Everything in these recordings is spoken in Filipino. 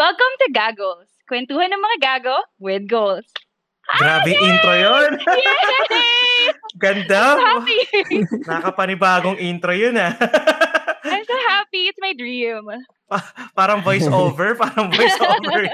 Welcome to Gaggles. Kwentuhan ng mga gago with goals. Grabe intro yon. Yay! Ganda. I'm happy. Nakapanibagong intro yun ah. I'm so happy. It's my dream. parang voice over, parang voice over.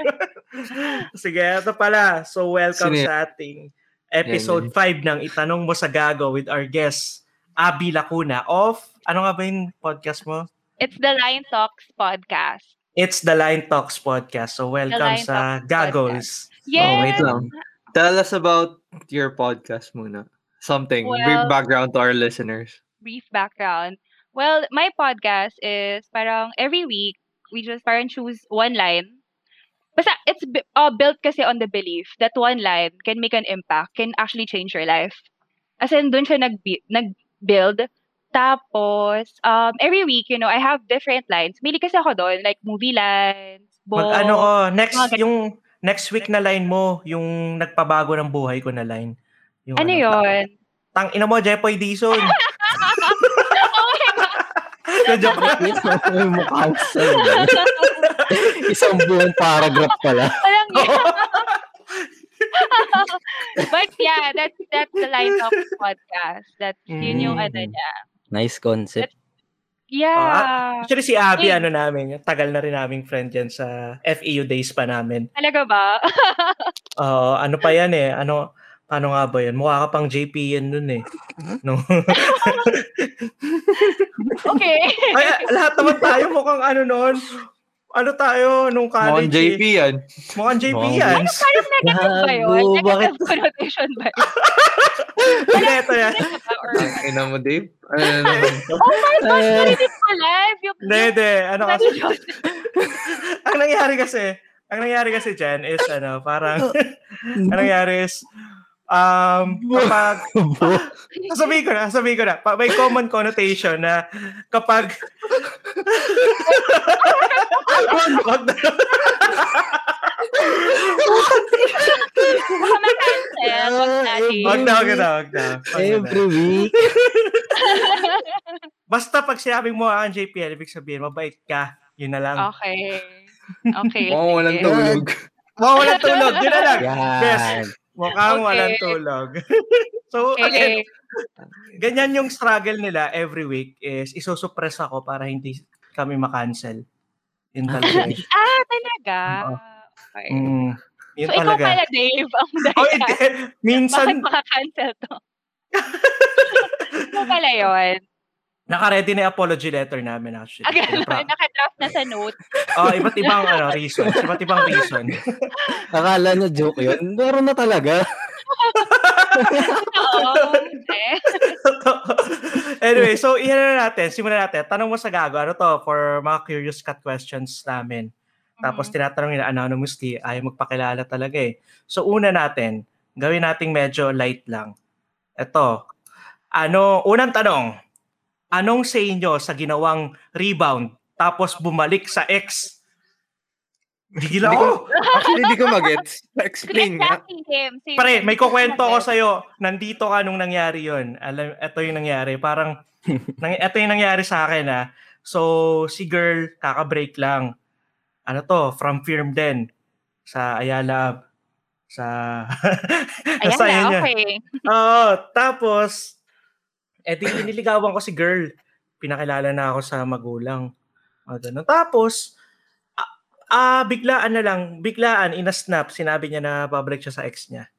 Sige, ito pala. So welcome yun? sa ating episode 5 ng Itanong Mo sa Gago with our guest, Abby Lacuna of, ano nga ba yung podcast mo? It's the Line Talks podcast. It's the Line Talks podcast. So welcome Line sa Talks Gagos. Yes. Oh, wait lang. Tell us about your podcast muna. Something. Well- Brief background to our listeners. brief background. Well, my podcast is parang every week, we just parang choose one line. Basta, it's bu- uh, built kasi on the belief that one line can make an impact, can actually change your life. As in, dun siya nag- nag-build. Tapos, um, every week, you know, I have different lines. Mili kasi ako doon, like movie lines, Mag book. ano ko, next, gan- yung next week na line mo, yung nagpabago ng buhay ko na line. Yung ano yun? Tang ina mo, Jepoy Dizon. oh! Na-joke lang. Yes, may mukha sa'yo. Isang buong paragraph pala. Parang But yeah, that's that's the Line Talk podcast. That's yun yung ano Mm. niya. Nice concept. Yeah. Actually, si Abby, Hey. ano namin, tagal na rin naming friend yan sa FEU days pa namin. Talaga ba? Oo, ano pa yan eh, ano, paano nga ba yan? Mukha ka pang JP yan nun eh. No. okay. Ay, lahat naman tayo mukhang ano nun. Ano tayo nung college Mukhang JP eh. yan. Mukhang JP Mukhang- yan. Parang negative ba yun? Negative bakit? connotation ba yun? Hindi, ito yan. Ang ina mo, Dave. Ano naman? oh my gosh, Eh. narinig ko live. Yung, Hindi, hindi. Ano kasi, ang nangyari kasi, ang nangyari kasi dyan is ano, parang, ang nangyari is, um, kapag, sasabihin ko na, sasabihin ko na, pa- may common connotation na kapag, wag na, baka ma-cancel. Wag natin. wag na, wag na, wag na. Every week. Basta pag sinabing mo ang JPL, ibig sabihin, mabait ka. Yun na lang. Okay. Okay. Walang sige. tulog. Walang tulog. Yun na lang. Yes. Yan. Mukhang Okay. walang tulog. so, again, Okay. ganyan yung struggle nila every week is isusuppress ako para hindi kami makancel. Yun talaga. eh. Ah, talaga? Oo. Okay. mm, yun So, ikaw talaga. pala, Dave, ang Oh, dahilan. hindi. Bakit Minsan, maka-cancel to? ikaw pala yun. Naka-ready na yung apology letter namin actually. Agad Pinapra- nakadraft na sa note. oh, iba't ibang ano, reason. Iba't ibang reason. Akala nyo joke yun. Meron na talaga. Oo. eh. anyway, so iyan na natin. Simulan natin. Tanong mo sa gago. Ano to? For mga curious cut questions namin. Tapos tinatanong nila anonymously, ayaw magpakilala talaga eh. So una natin, gawin nating medyo light lang. Ito, ano, unang tanong, anong say nyo sa ginawang rebound tapos bumalik sa ex? Gigil Hindi ako. Actually, hindi ko mag-gets. Explain nga. Pare, may kukwento ako sa'yo. Nandito ka nung nangyari yon. Alam, ito yung nangyari. Parang, nang, ito yung nangyari sa akin ah. So, si girl, kaka-break lang. Ano to? From firm din. Sa Ayala. Sa... Ayan sa okay. Oo. Tapos, eh di nililigawan ko si girl. Pinakilala na ako sa magulang. Mga ganun. Tapos, ah, ah, biglaan na lang, biglaan, ina-snap, sinabi niya na babalik siya sa ex niya.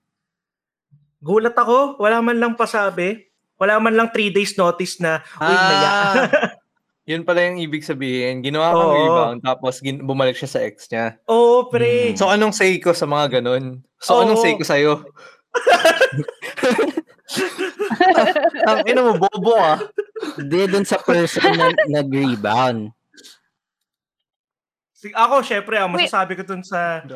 Gulat ako, wala man lang pasabi. Wala man lang three days notice na, uy, maya. Ah, yun pala yung ibig sabihin. Ginawa kang Oo. rebound, tapos gin- bumalik siya sa ex niya. Oo, pre. So, anong say ko sa mga ganun? So, anong Oo. say ko sa'yo? Ang ina mo, bobo ah. Hindi dun sa person na nag-rebound. Si- ako, syempre, ang masasabi ko dun sa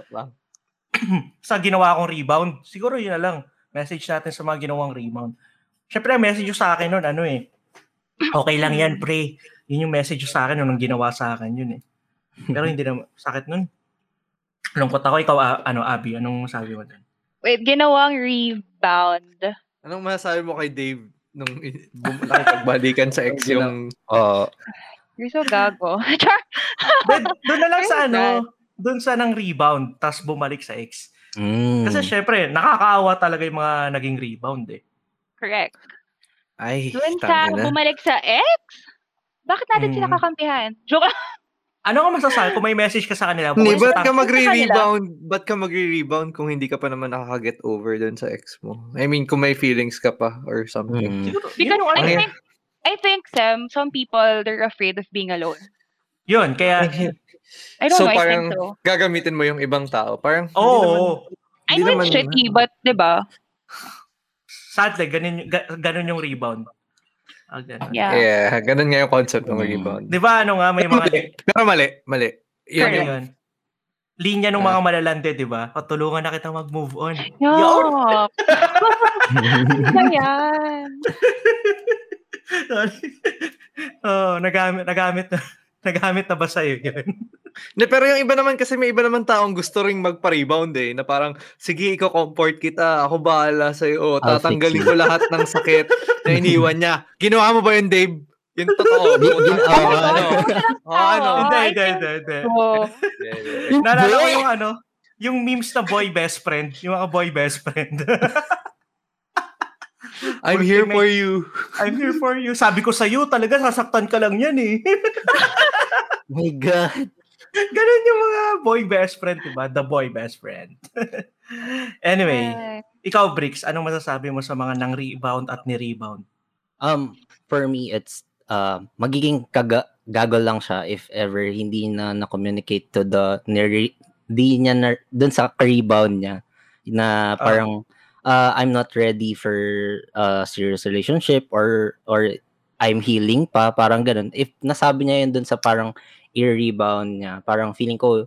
sa ginawa kong rebound, siguro yun na lang. Message natin sa mga ginawang rebound. Siyempre, ang message sa akin nun, ano eh, okay lang yan, pre. Yun yung message sa akin nun, nung ginawa sa akin yun eh. Pero hindi na, sakit nun. Lungkot ako, ikaw, ah, ano, Abby, anong sabi mo dun? Wait, ginawang rebound. Anong masasabi mo kay Dave nung nakipagbalikan sa ex yung... Oo. You're so gago. Char! Doon doon na lang sa ano, dun sa nang rebound, tas bumalik sa ex. Mm. Kasi syempre, nakakaawa talaga yung mga naging rebound eh. Correct. Ay, Doon sa tangina. bumalik sa ex, bakit natin sila Mm. kakampihan? Joke lang. Ano ka masasabi kung may message ka sa kanila? Hindi, ba't ka magre-rebound? Ba't ka magre-rebound kung hindi ka pa naman nakaka-get over dun sa ex mo? I mean, kung may feelings ka pa or something. Mm. Because ano I eh. think, I think, Sam, some people, they're afraid of being alone. Yun, kaya, I don't So, know, I parang- think so. Gagamitin mo yung ibang tao. Parang, hindi naman-. I know it's shitty, but, di ba? sadly, ganun, ganun yung rebound. Ah, ganun. Yeah. Yeah, ganun nga yung concept ng Mm. rebound. Di ba, ano nga, may Pero mga, mali. Pero mali, mali. Yun yung, yun? Linya ng mga malalande, di ba? Patulungan na kita mag-move on. Yuck! Ano yan? Sorry. oh, nagamit, nagamit na, nagamit na ba sa'yo yun? Hindi, pero yung iba naman kasi may iba naman taong gusto ring magpa-rebound eh. Na parang, sige, ikaw comfort kita. Ako bahala sa'yo. I'll Tatanggalin fix ko lahat ng sakit na iniwan niya. Ginawa mo ba yun, Dave? Yung totoo. Puta, oo, ano? ano? Oh, ano? Hindi, hindi, hindi, hindi. So, Naalala ko yung ano, yung memes na boy best friend. Yung mga boy best friend. I'm here for you. I'm here for you. Sabi ko sa'yo, talaga sasaktan ka lang yan eh. My God. Ganun yung mga boy best friend, diba? The boy best friend. anyway, Right. ikaw, Bricks, anong masasabi mo sa mga nang rebound at ni-rebound? Um, for me, it's uh, magiging kaga gago lang siya if ever hindi na na-communicate to the nire- di niya na dun sa rebound niya na parang uh, I'm not ready for a serious relationship or or I'm healing pa parang ganun if nasabi niya yun dun sa parang i-rebound niya parang feeling ko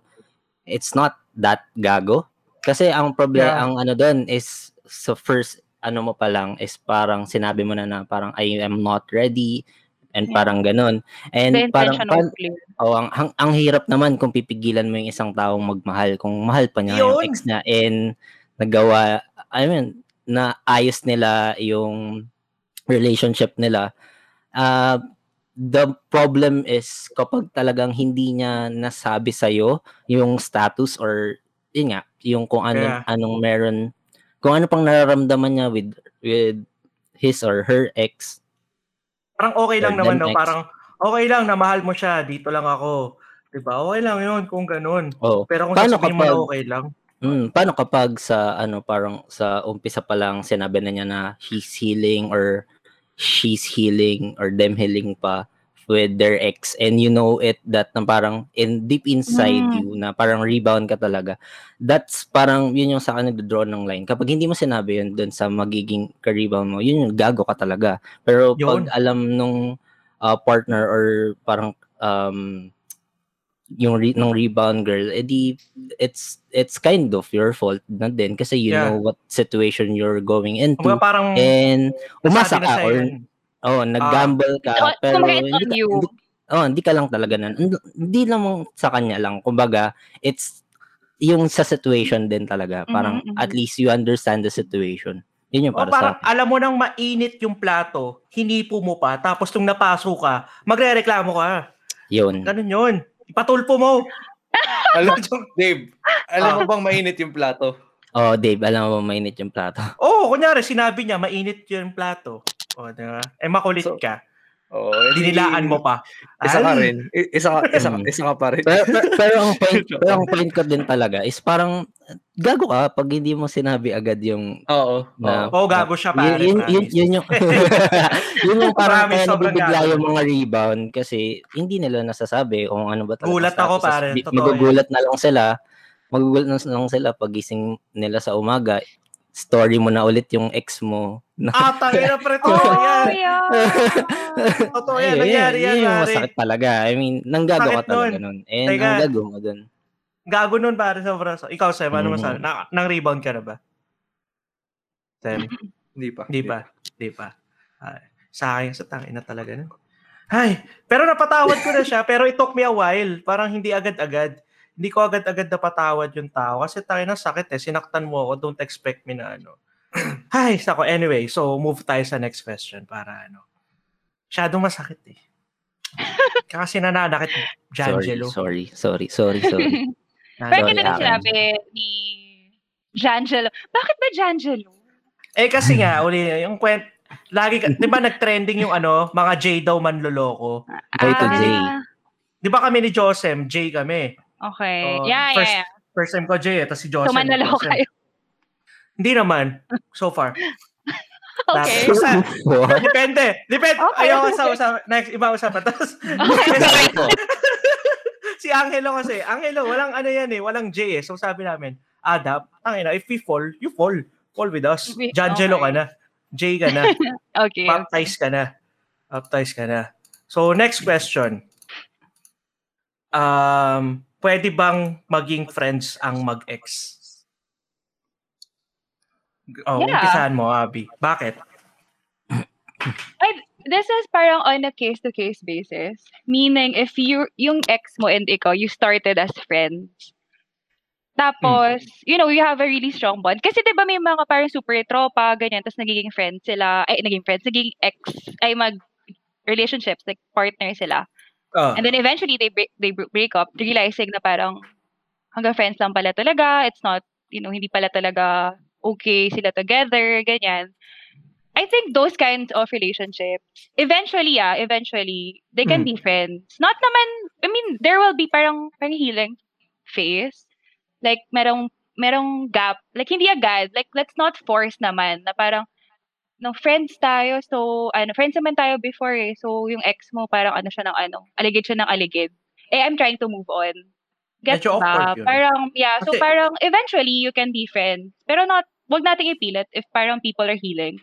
it's not that gago kasi ang problem Yeah. ang ano doon is so first ano mo pa lang is parang sinabi mo na na parang I am not ready and Yeah. parang ganun. And The parang pan, oh, ang, ang ang hirap naman kung pipigilan mo yung isang taong magmahal kung mahal pa niya yung Yun. ex niya and nagawa I mean na ayos nila yung relationship nila. Uh, the problem is kapag talagang hindi niya nasabi sa yung status or yun nga, yung kung anong Yeah. anong meron kung ano pang nararamdaman niya with with his or her ex. Parang okay lang naman, them no? Parang, okay lang na mahal mo siya, dito lang ako. Diba? Okay lang yun kung ganun. Oh, Pero kung Paano sasabihin mo kapag- okay lang, Mm, paano kapag sa ano parang sa umpisa pa lang sinabi na niya na he's healing or she's healing or them healing pa with their ex and you know it that na parang in deep inside Mm. you na parang rebound ka talaga that's parang yun yung sa akin nagdo-draw ng line kapag hindi mo sinabi yun dun sa magiging ka-rebound mo yun yung gago ka talaga pero Yun. pag alam nung uh, partner or parang um yung re- nung rebound girl edi it's it's kind of your fault na din kasi you Yeah. know what situation you're going into kumbaga parang and umasa na ka or oh nag-gamble ka So, pero hindi on ka, you. hindi, oh hindi ka lang talaga nan hindi- lang sa kanya lang kumbaga it's yung sa situation din talaga parang Mhm, mhm. at least you understand the situation yun yung O para sa parang akin. alam mo nang mainit yung plato, hinipo mo pa, tapos nung napaso ka, magre-reklamo ka. yun Ganun yun. Ipatulpo mo. Alam, Dave, alam Ah. mo bang mainit yung plato? oh Dave alam mo ba mainit yung plato Oo, kunyari, sinabi niya, mainit yung plato. O, diba? Eh, makulit So, ka. Oo. Dinilaan mo pa. Isa ka rin. Isa ka, isa, ka- Mm. isa ka pa rin. pero, pero, pero ang point pero ang point ko din talaga is parang gago ka pag hindi mo sinabi agad yung Oo. Na- oo. Oo, gago siya, pare. yun, yun, yun, yung yun yung parang kaya sobrang nabibigla yung mga rebound kasi hindi nila nasasabi kung ano ba talaga Gulat ako, pare. Totoo Magugulat na lang sila. Magugulat na lang sila pagising nila sa umaga. Story mo na ulit yung ex mo. Na, Ah, tangina, pre. Oh, Totoo yan. yeah. Totoo yan. Nangyari yan, yun yung masakit talaga. I mean, nanggago ka talaga nun. nun. And Teka. ang gago mo dun. Gago nun, pare. Sobra. So, ikaw, Sam, ano Mm. masabi? Na, nang rebound ka na ba? Sam? Hindi pa. Di pa. Di pa. Ay, sa akin, sa tangin na talaga nun. Ay, pero napatawad ko na siya, pero it took me a while. Parang hindi agad-agad. Hindi ko agad-agad napatawad yung tao. Kasi tangin na sakit eh. Sinaktan mo ako. Don't expect me na ano. Ay, sako. Anyway, so move tayo sa next question para ano. Masyadong masakit eh. Kasi nananakit Jangelo. sorry, sorry, sorry, sorry. Pero Sorry, ganito akin. sinabi ni Jangelo. Bakit ba Jangelo? Eh kasi nga, uli, yung kwent, lagi, ka- di ba nag-trending yung ano, mga J daw manloloko. J to J. Ah, Di ba kami ni Josem, J kami. Okay. Oh, yeah, first, yeah, yeah. First time ko J, eh, tapos si Josem. So, kayo. Hindi naman, so far. Okay. Tapos, sa- depende. Depende. Okay. Ayoko sa usap. Next, iba usapan. Tapos, Okay. si Angelo kasi, Angelo, walang ano yan eh, walang J eh. So sabi namin, adapt, tangina, if we fall, you fall. Fall with us. We- Jangelo okay. ka na. J ka na. okay. Baptize ka na. Baptize ka na. So, next question. Um, pwede bang maging friends ang mag-ex? Oh, Yeah. umpisahan mo, Abby. Bakit? This is parang on a case-to-case basis. Meaning, if you, yung ex mo and ikaw, you started as friends. Tapos, you know, you have a really strong bond. Kasi 'di ba may mga parang super tropa, ganyan, tapos nagiging friends sila, ay, naging friends, naging ex, ay mag relationships, like partner sila. Oh, And then eventually they break, they br- break up, realizing na parang hanggang friends lang pala talaga. It's not, you know, hindi pala talaga okay sila together, ganyan. I think those kinds of relationships, eventually, yeah, eventually, they can Mm. be friends. Not naman, I mean, there will be parang, parang healing phase. Like, merong, merong gap. Like, hindi agad. Like, let's not force naman na parang, no, friends tayo, so, ano, friends naman tayo before eh. So, yung ex mo, parang ano siya ng ano, aligid siya ng aligid. Eh, I'm trying to move on. Gets ba? yun. Parang, yeah, so Kasi- parang, eventually, you can be friends. Pero not, wag nating ipilit if parang people are healing.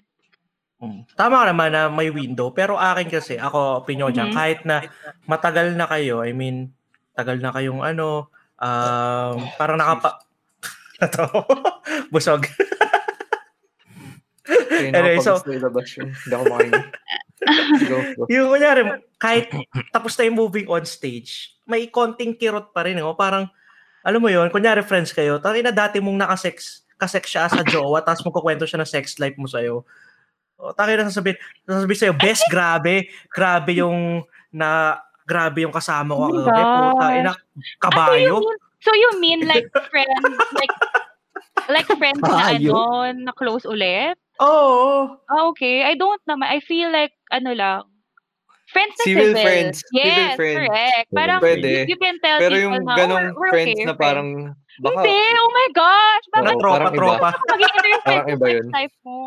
Mm. Tama naman na may window, pero akin kasi, ako opinion dyan, Mhm. kahit na matagal na kayo, I mean, tagal na kayong ano, um, parang nakapa... Ito, busog. Kaya Anyway, so-. Hindi ako makain. Go, go. yung kunyari, kahit tapos na yung moving on stage, may konting kirot pa rin. Oh. Parang, alam mo yun, kunyari friends kayo, tayo na dati mong nakasex, kasex siya sa jowa, tapos magkukwento siya ng sex life mo sa'yo. O, tayo na sasabihin, sasabihin sa'yo, best, grabe, grabe yung, na, grabe yung kasama ko. Oh kagabi, puta, ina, Ah, so you kabayo. mean, so you mean like friends, like, like friends na Kabayo? ano, na close ulit? Oo. Ah, okay. I don't naman. I feel like, ano lang, friends na Civil civil. friends. Civil Yes, friends. correct. Parang, Pwede. you, can tell Pero people yung na, ganong oh, we're, we're friends okay, na parang, baka, Hindi, oh my gosh. Bakit Oo, tropa, parang iba. tropa. interested Parang iba yun. life mo?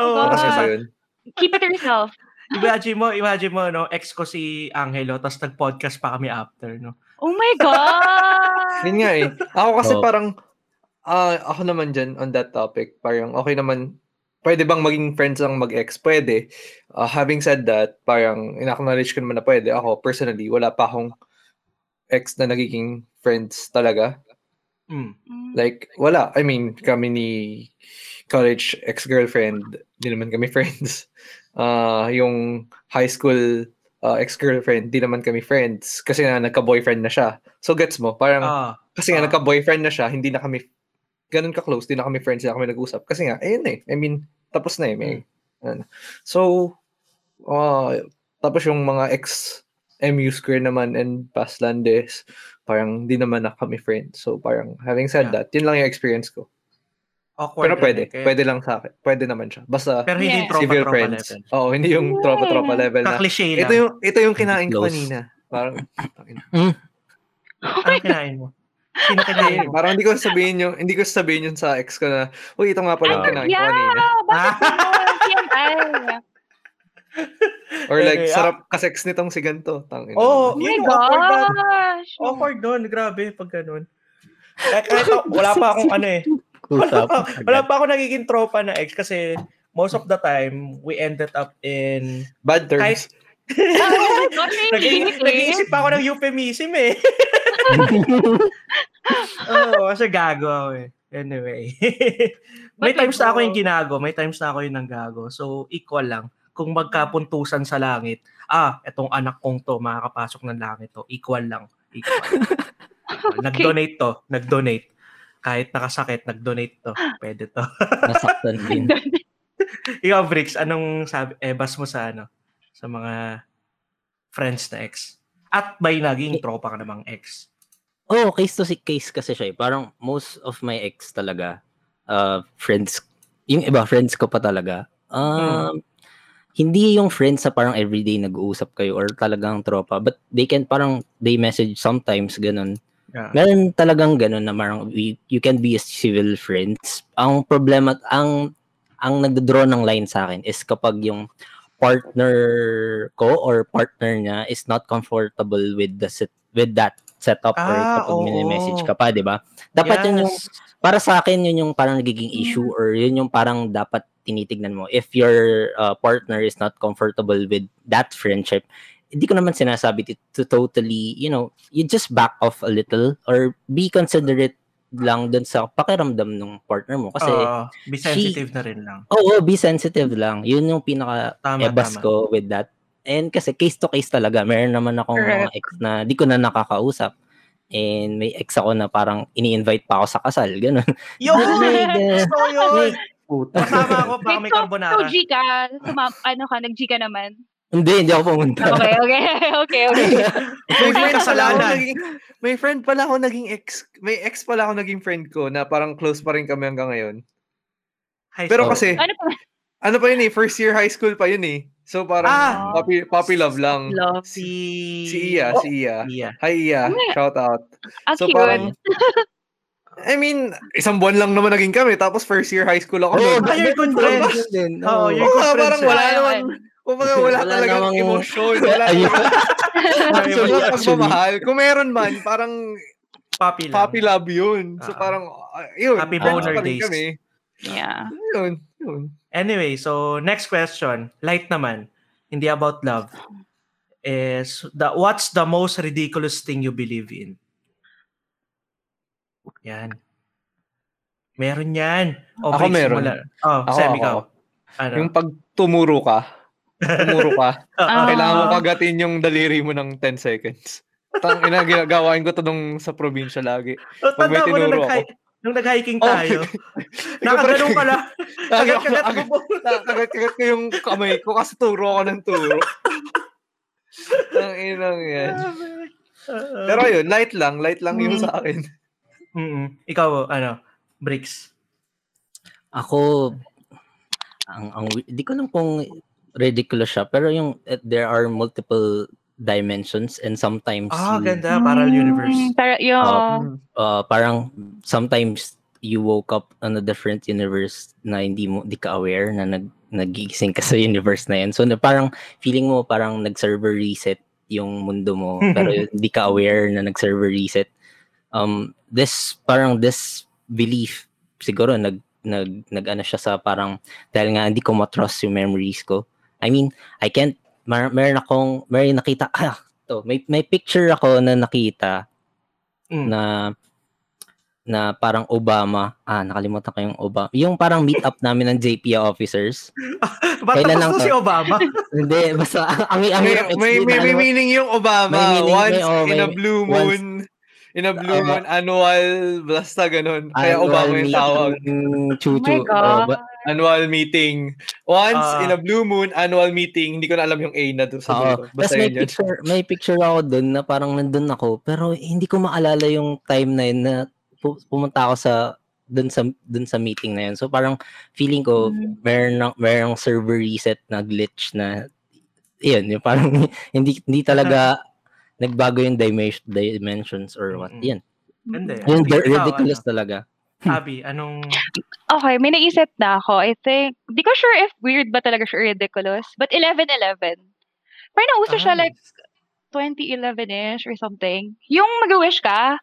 Oo. God. kasi ba yun? Keep it to yourself. Imagine mo, imagine mo, no, ex ko si Angelo, tapos nag-podcast pa kami after, no? Oh my God! Yun nga eh. Ako kasi Oo. parang, ah ako naman dyan on that topic, parang okay naman, pwede bang maging friends ang mag-ex? Pwede. Ah, having said that, parang in-acknowledge ko naman na pwede. Ako, personally, wala pa akong ex na nagiging friends talaga. Mm. Like, wala. I mean, kami ni college ex-girlfriend, di naman kami friends. Ah, yung high school ah, ex-girlfriend, di naman kami friends. Kasi nga, nagka-boyfriend na siya. So, gets mo? Parang, Ah, kasi nga, Ah. nagka-boyfriend na siya, hindi na kami, ganun ka-close, di na kami friends, di na kami nag-usap. Kasi nga, ayun eh. I mean, tapos na eh. May, ano. So, ah, tapos yung mga ex-MU square naman and past landes, parang di naman na kami friends. So, parang, having said Yeah. that, yun lang yung experience ko. awkward Pero pwede. kaya- Pwede lang sa akin. Pwede naman siya. Basta, Pero hindi Yeah. tropa, civil tropa friends. level. Oo, hindi yung tropa-tropa level na. Ka-cliche lang. Ito yung, ito yung kinain ko kanina. Parang. Ano kinain mo? Sino kinain parang hindi ko sabihin yung hindi ko sabihin yun sa ex ko na, uy, ito nga pala yung Ah. kinain ko yeah, kanina. bakit mo? TMI. Or like, Anyway, sarap ka-sex nitong si ganto. Tangina. Oo, Oh my yun yung gosh. Awkward doon, grabe, pag ganun. Kahit, kahit ako, wala pa akong ano eh. Wala pa, wala pa ako nagiging tropa na ex kasi most of the time, we ended up in... Bad terms. Kahit, Ah, not really, nag- eh. nag-iisip pa ako ng euphemism eh. Oo, kasi gago ako eh. Anyway. may times na ako yung ginago, may times na ako yung nanggago. So, equal lang. Kung magkapuntusan sa langit, ah, etong anak kong to, makakapasok ng langit to, equal lang. Equal. Nag-donate to, nag-donate. Kahit nakasakit, nag-donate to. Pwede to. Nasaktan din. Ikaw, Bricks, anong sabi, eh, bas mo sa ano? Sa mga friends na ex? At may naging tropa ka namang ex? Oh, case to si case kasi siya. eh. Parang most of my ex talaga, uh, friends, yung iba friends ko pa talaga. Um, Hindi yung friends sa parang everyday nag-uusap kayo or talagang tropa. But they can parang, they message sometimes, ganun. Yeah. Meron talagang ganun na parang we, you can be a civil friends. Ang problema, ang ang nagdo-draw ng line sa akin is kapag yung partner ko or partner niya is not comfortable with the with that setup or Ah, kapag oo. message ka pa, 'di ba? Dapat yun yung Yes. para sa akin yun yung parang nagiging issue or yun yung parang dapat tinitignan mo if your uh, partner is not comfortable with that friendship hindi ko naman sinasabi to, to totally you know you just back off a little or be considerate lang dun sa pakiramdam ng partner mo kasi Oo, be sensitive na rin lang. Oo, be sensitive lang. Yun yung pinaka Tama, ebas tama. ko with that. And kasi case to case talaga. Meron naman akong mga Correct. ex na di ko na nakakausap. And may ex ako na parang ini-invite pa ako sa kasal. Ganun. Uh, Gusto ko yun! may- puta. Kasama ako baka may carbonara. so G ka, suma- ano ka, nag-G ka naman. hindi, hindi ako pumunta. Okay, okay, okay, okay. May May friend pala ako kasalanan. naging may friend pala ako naging ex may ex pala ako naging friend ko na parang close pa rin kami hanggang ngayon. High Pero school. kasi ano pa? ano pa yun eh first year high school pa yun eh. So parang Ah! puppy, puppy love lang. Love. si... Si Iya, si Iya. Iya. Hi Iya, shout out. Ang So cute. parang I mean, isang buwan lang naman naging kami tapos first year high school ako. Oo, nun. Ah, you're good friends. Din. Oo, you're Oo good friends. parang wala naman. Kumbaga wala, Wala talagang namang- emosyon. Wala Ayun, wala actually. pagmamahal. Kung meron man, parang Puppy lang. puppy love yun. So Ah. parang, uh, yun. Happy boner days. Kami. Yeah. Yun, yun. Anyway, so next question, light naman, hindi about love, is the what's the most ridiculous thing you believe in? Yan. Meron yan. O, Ako meron. simula. Oh, Ako, Sam, ako. ikaw. Ano? Yung pag tumuro ka, tumuro ka, Ah. kailangan mo kagatin yung daliri mo ng 10 seconds. Tang ina ginagawain ko to nung sa probinsya lagi. pag may tinuro nag nung nag-hiking Oh, tayo. Nakaganon ka lang. Kagat-kagat ako po. Kagat-kagat ko yung kamay ko kasi turo ako ng turo. Ang inang yan. Pero yun, light lang. Light lang yung Mm. sa akin. Mm-mm. Ikaw, ano, Bricks. Ako, ang, ang, di ko lang kung ridiculous siya, pero yung, eh, there are multiple dimensions and sometimes Ah, you- ganda. Parallel universe. Mm, Para, yung, Oh. uh, parang sometimes you woke up on a different universe na hindi mo di ka aware na nag nagigising ka sa universe na yan. So na parang feeling mo parang nag-server reset yung mundo mo pero hindi ka aware na nag-server reset. Um this parang this belief siguro nag nag nag ano siya sa parang dahil nga hindi ko ma-trust yung memories ko. I mean, I can't mer meron akong meron nakita ah, to, may may picture ako na nakita Mm. na na parang Obama. Ah, nakalimutan ko yung Obama. Yung parang meet up namin ng JPA officers. Ba't Kailan tapos lang to si Obama? Hindi, basta ang ang ang May, may, may, may mo- meaning yung Obama. May meaning, once may- oh, in a may- blue once- moon. in a blue Oo. moon, annual, basta ganun. Kaya annual Obama yung tawag. meeting, oh chuchu. my Oh, God. ba- Annual meeting. Once Ah. in a blue moon, annual meeting. Hindi ko na alam yung A na doon sa. Tapos Basta may yun yun. picture, may picture ako doon na parang nandun ako pero hindi ko maalala yung time na yun na pu- pumunta ako sa doon sa doon sa meeting na yun. So parang feeling ko Mm. meron ng merong server reset na glitch na yun, yung parang hindi hindi talaga nagbago yung dimension, dimensions or what. Yan. Hindi. Yung ridiculous ano? talaga. Abby, anong... Okay, may naisip na ako. I think, di ko sure if weird ba talaga siya or ridiculous, but 11-11. Parang nauso siya Ah, like 2011-ish or something. Yung mag-wish ka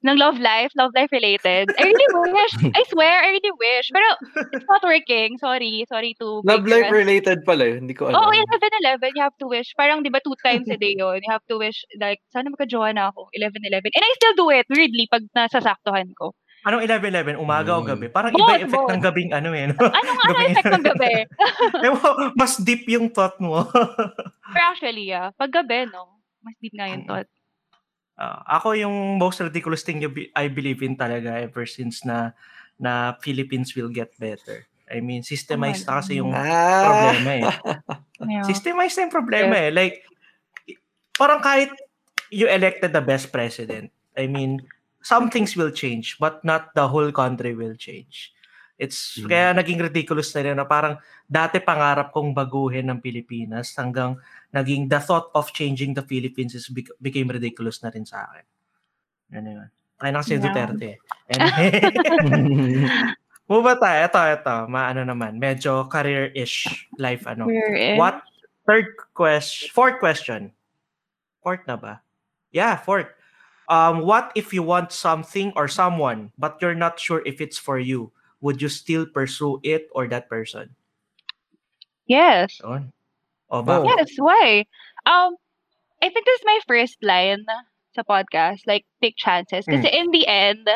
ng love life, love life related. I really wish. I swear, I really wish. Pero it's not working. Sorry. Sorry to Love life related pala yun. Hindi ko alam. Oo, 11-11, you have to wish. Parang, di ba, two times a day yun. You have to wish, like, sana magka-jowa na ako. 11-11. And I still do it, weirdly, pag nasasaktuhan ko. Anong 11-11? Umaga o Mm. gabi? Parang Both, iba yung effect both. ng gabing ano eh. No? Ano nga, ano effect ng gabi? Ewan, mas deep yung thought mo. Pero actually, yeah, pag gabi, no, mas deep nga yung thought. Ah, ako yung most ridiculous thing you be- I believe in talaga ever since na na Philippines will get better. I mean, systemized na kasi yung Ah, problema eh. Yeah. Systemized na yung problema eh. Like, parang kahit you elected the best president, I mean, some things will change, but not the whole country will change. It's Mm. kaya naging ridiculous na rin na parang dati pangarap kong baguhin ng Pilipinas hanggang naging the thought of changing the Philippines is bec- became ridiculous na rin sa akin. Ano yun. Kaya na kasi Yeah. Duterte. Anyway. Move ba tayo? Ito, ito. Maano naman. Medyo career-ish life ano. Is- What third question? Fourth question. Fourth na ba? Yeah, fourth. Um, what if you want something or someone, but you're not sure if it's for you? Would you still pursue it or that person? Yes. Yun. Oh. ba? Yes, why? Um, I think this is my first line sa podcast, like take chances. Because Mm. in the end,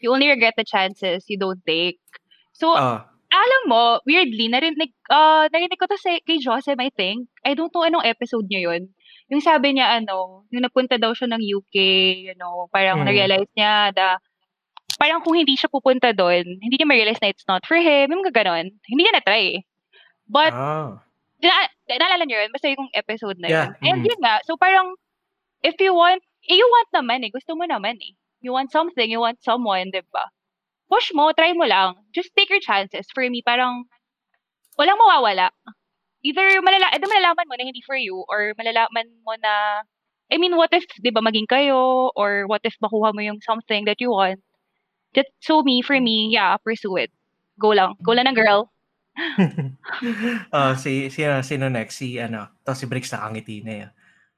you only regret the chances you don't take. So, Ah, alam mo, weirdly, narinig, uh, narinig ko to sa, kay Joseph, I think. I don't know anong episode niya yun. Yung sabi niya, ano, yung napunta daw siya ng UK, you know, parang Mm. na-realize niya na parang kung hindi siya pupunta doon, hindi niya ma-realize na it's not for him, yung ganon. Hindi niya na-try. But, ah. na, naalala niyo yun? Basta yung episode na Yeah, yun. And mm. yun nga, so parang, if you want, eh, you want naman eh, gusto mo naman eh. You want something, you want someone, di ba? Push mo, try mo lang. Just take your chances. For me, parang, walang mawawala. Either malala, either malalaman mo na hindi for you, or malalaman mo na, I mean, what if, di ba, maging kayo, or what if makuha mo yung something that you want. That, so me, for me, yeah, pursue it. Go lang. Go lang ng girl. oh, si sino sino next? Si ano, to si Bricks nakangiti na yun.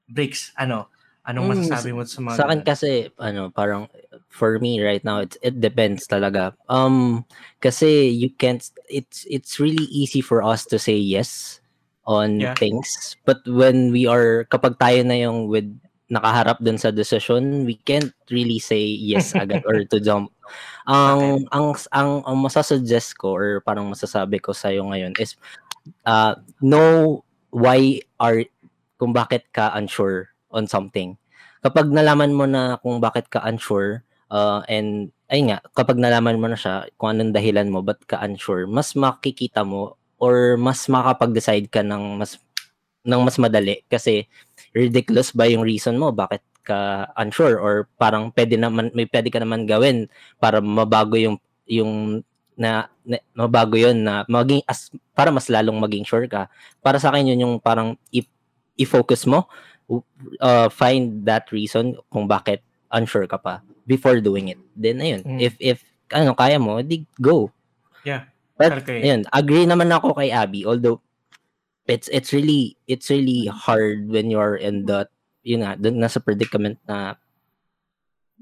Bricks, ano? Anong Mm, masasabi mo sa mga Sa akin kasi ano parang for me right now it it depends talaga. Um kasi you can't it's it's really easy for us to say yes on Yeah. things but when we are kapag tayo na yung with nakaharap dun sa decision we can't really say yes agad or to jump. Ang ang ang, ang masasuggest ko or parang masasabi ko sa iyo ngayon is uh know why are kung bakit ka unsure on something. Kapag nalaman mo na kung bakit ka unsure, uh, and ay nga, kapag nalaman mo na siya kung anong dahilan mo, ba't ka unsure, mas makikita mo or mas makapag-decide ka ng mas ng mas madali kasi ridiculous ba yung reason mo bakit ka unsure or parang pwede naman may pwede ka naman gawin para mabago yung yung na, na mabago yon na maging as para mas lalong maging sure ka para sa akin yun yung parang i- i-focus mo uh, find that reason kung bakit unsure ka pa before doing it. Then ayun, Mm. if if ano kaya mo, di go. Yeah. But Okay. ayun, agree naman ako kay Abby although it's it's really it's really hard when you're in the yun nga, dun nasa predicament na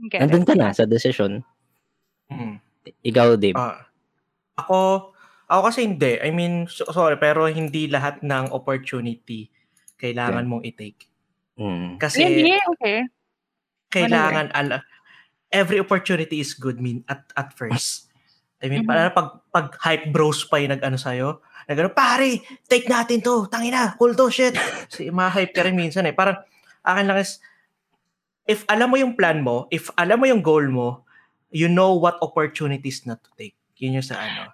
Get nandun ka na sa decision. Mm. Ikaw, Dave. Ah, ako, ako kasi hindi. I mean, so- sorry, pero hindi lahat ng opportunity kailangan mong i-take. Mm. Kasi Really? Okay. kailangan ala every opportunity is good mean at at first. I mean, Mhm. para pag pag hype bros pa yung nag-ano sa'yo, nag pare, take natin to, tangina, cool to, shit. Si ma-hype ka rin minsan eh. Parang, akin lang is, if alam mo yung plan mo, if alam mo yung goal mo, you know what opportunities not to take. Yun yung sa ano.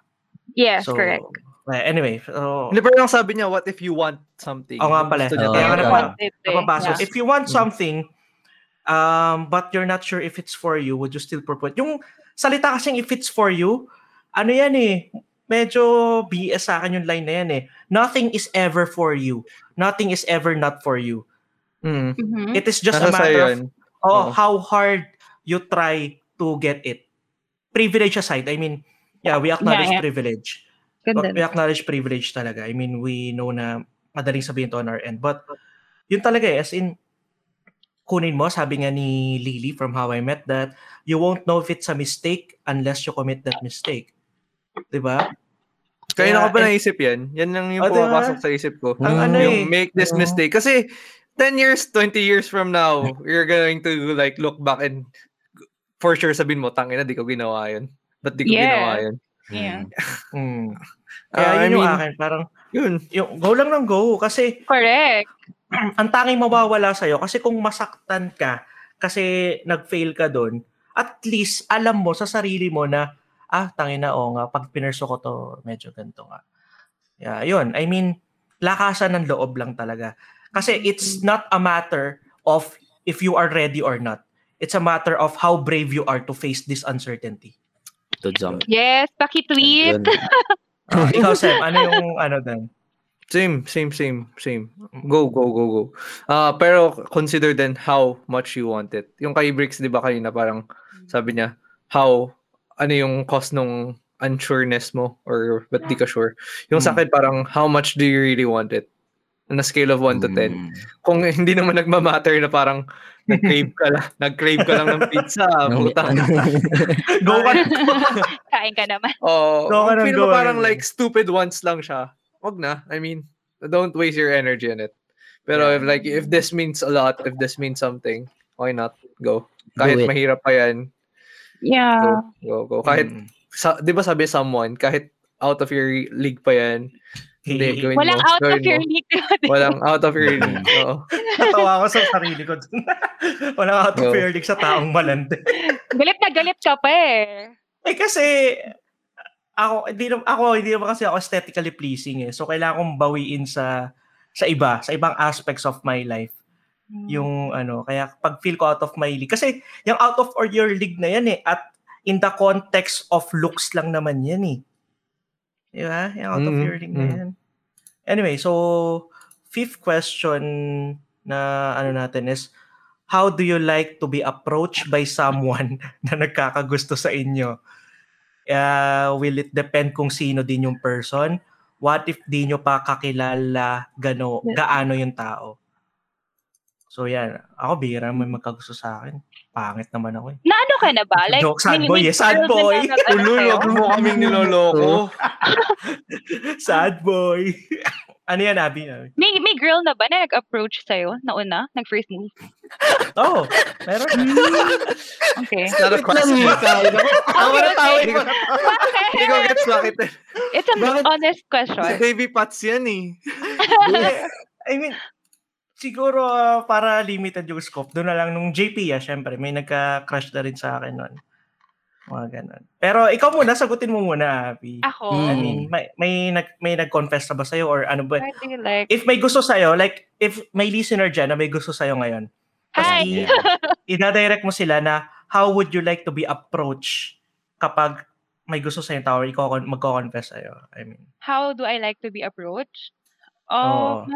Yes, So, correct. well, anyway, so, Hindi, pero lang sabi niya, what if you want something? Oo nga pala. Oo, Kaya nga eh. napapasok. Yeah. If you want Mm. something, um, but you're not sure if it's for you, would you still propose? Yung salita kasing if it's for you, ano yan eh, medyo BS sa akin yung line na yan eh. Nothing is ever for you. Nothing is ever not for you. Mm. Mhm. It is just a Nasa sa'yo matter of oh, Oo. how hard you try to get it. Privilege aside, I mean, yeah, we acknowledge Yeah, yeah. privilege. Ganda. We acknowledge privilege talaga. I mean, we know na madaling sabihin to on our end. But, yun talaga eh, as in, kunin mo, sabi nga ni Lily from How I Met that, you won't know if it's a mistake unless you commit that mistake. Diba? Kaya na ko ba and- naisip yan? Yan lang yung Oh, diba? pumapasok sa isip ko. Ang Mm. ano yung eh, make this mistake. Kasi 10 years, 20 years from now, you're going to like look back and for sure sabihin mo, tangina, di ko ginawa yun. Ba't di ko Yeah. ginawa yun? Yeah. mm, kaya I yun yung mean, akin, parang, Yun. yung, go lang ng go. Kasi, Correct. ang tanging mawawala sa'yo, kasi kung masaktan ka, kasi nag-fail ka doon, at least alam mo sa sarili mo na, ah, tangin na, oo nga, pag pinurso ko to, medyo ganito nga. Yeah, yun. I mean, lakasan ng loob lang talaga. Kasi it's not a matter of if you are ready or not. it's a matter of how brave you are to face this uncertainty. To jump. Yes, paki-tweet. Ah, ikaw, Sam, ano yung ano doon? Same, same, same, same. Go, go, go, go. Ah, pero consider then how much you want it. Yung kay Bricks, di ba kanina parang sabi niya, how, ano yung cost nung unsureness mo or ba't di ka sure. Yung sa Hmm. akin parang how much do you really want it? On a scale of 1 to 10. Mm. Kung hindi naman nagmamatter na parang nag-crave ka lang, nag-crave ka lang ng pizza, putang. Go ka Kain ka naman. Oh, Go ka feel mo parang like stupid ones lang siya. Wag na. I mean, don't waste your energy on it. Pero Yeah. if like if this means a lot, if this means something, why not go? Kahit it. mahirap pa yan, Yeah. go, go, go. Kahit Mm. sa, 'di ba sabi someone, kahit out of your league pa yan, hindi gawin Walang mo. out of gawin your mo. league. Walang out of your league. Oo. Natawa ko sa sarili ko. Walang out of your league sa taong malandi. galit na galit ka pa eh. Eh kasi ako hindi naman ako hindi naman kasi ako aesthetically pleasing eh. So kailangan kong bawiin sa sa iba, sa ibang aspects of my life. Yung ano, kaya pag feel ko out of my league kasi yung out of or your league na yan eh at in the context of looks lang naman yan eh. Di ba? Yung out of Mm, your league na mm. yan. Anyway, so fifth question na ano natin is how do you like to be approached by someone na nagkakagusto sa inyo? Uh, will it depend kung sino din yung person? What if di nyo pa kakilala gano, gaano yung tao? So yan, ako bira may magkagusto sa akin. Pangit naman ako eh. Na ano ka na ba? Like, Joke, sad boy may eh, sad boy. ano sa'yo? wag mo kaming niloloko. Sad boy. ano yan, Abby? May, may girl na ba na nag-approach sa'yo na una? Nag-first move? Oh, meron. Okay. It's not a question. Tawa okay. ko. Hindi ko gets bakit. It's an Bakit? honest Si question. Davy Pats yan eh. I mean, siguro ah, para limited yung scope, doon na lang nung JP ah, syempre, may nagka-crush na rin sa akin nun. Mga ganun. Pero ikaw muna, sagutin mo muna, Abby. Ako, I mean, may, may, nag, may nag-confess na ba sa'yo or ano ba? like? If may gusto sa'yo, like, if may listener dyan na may gusto sa'yo ngayon, Hi! i- ida-direct mo sila na how would you like to be approached kapag may gusto sa'yo tao or ikaw magko-confess sa'yo? I mean, How do I like to be approached? Um,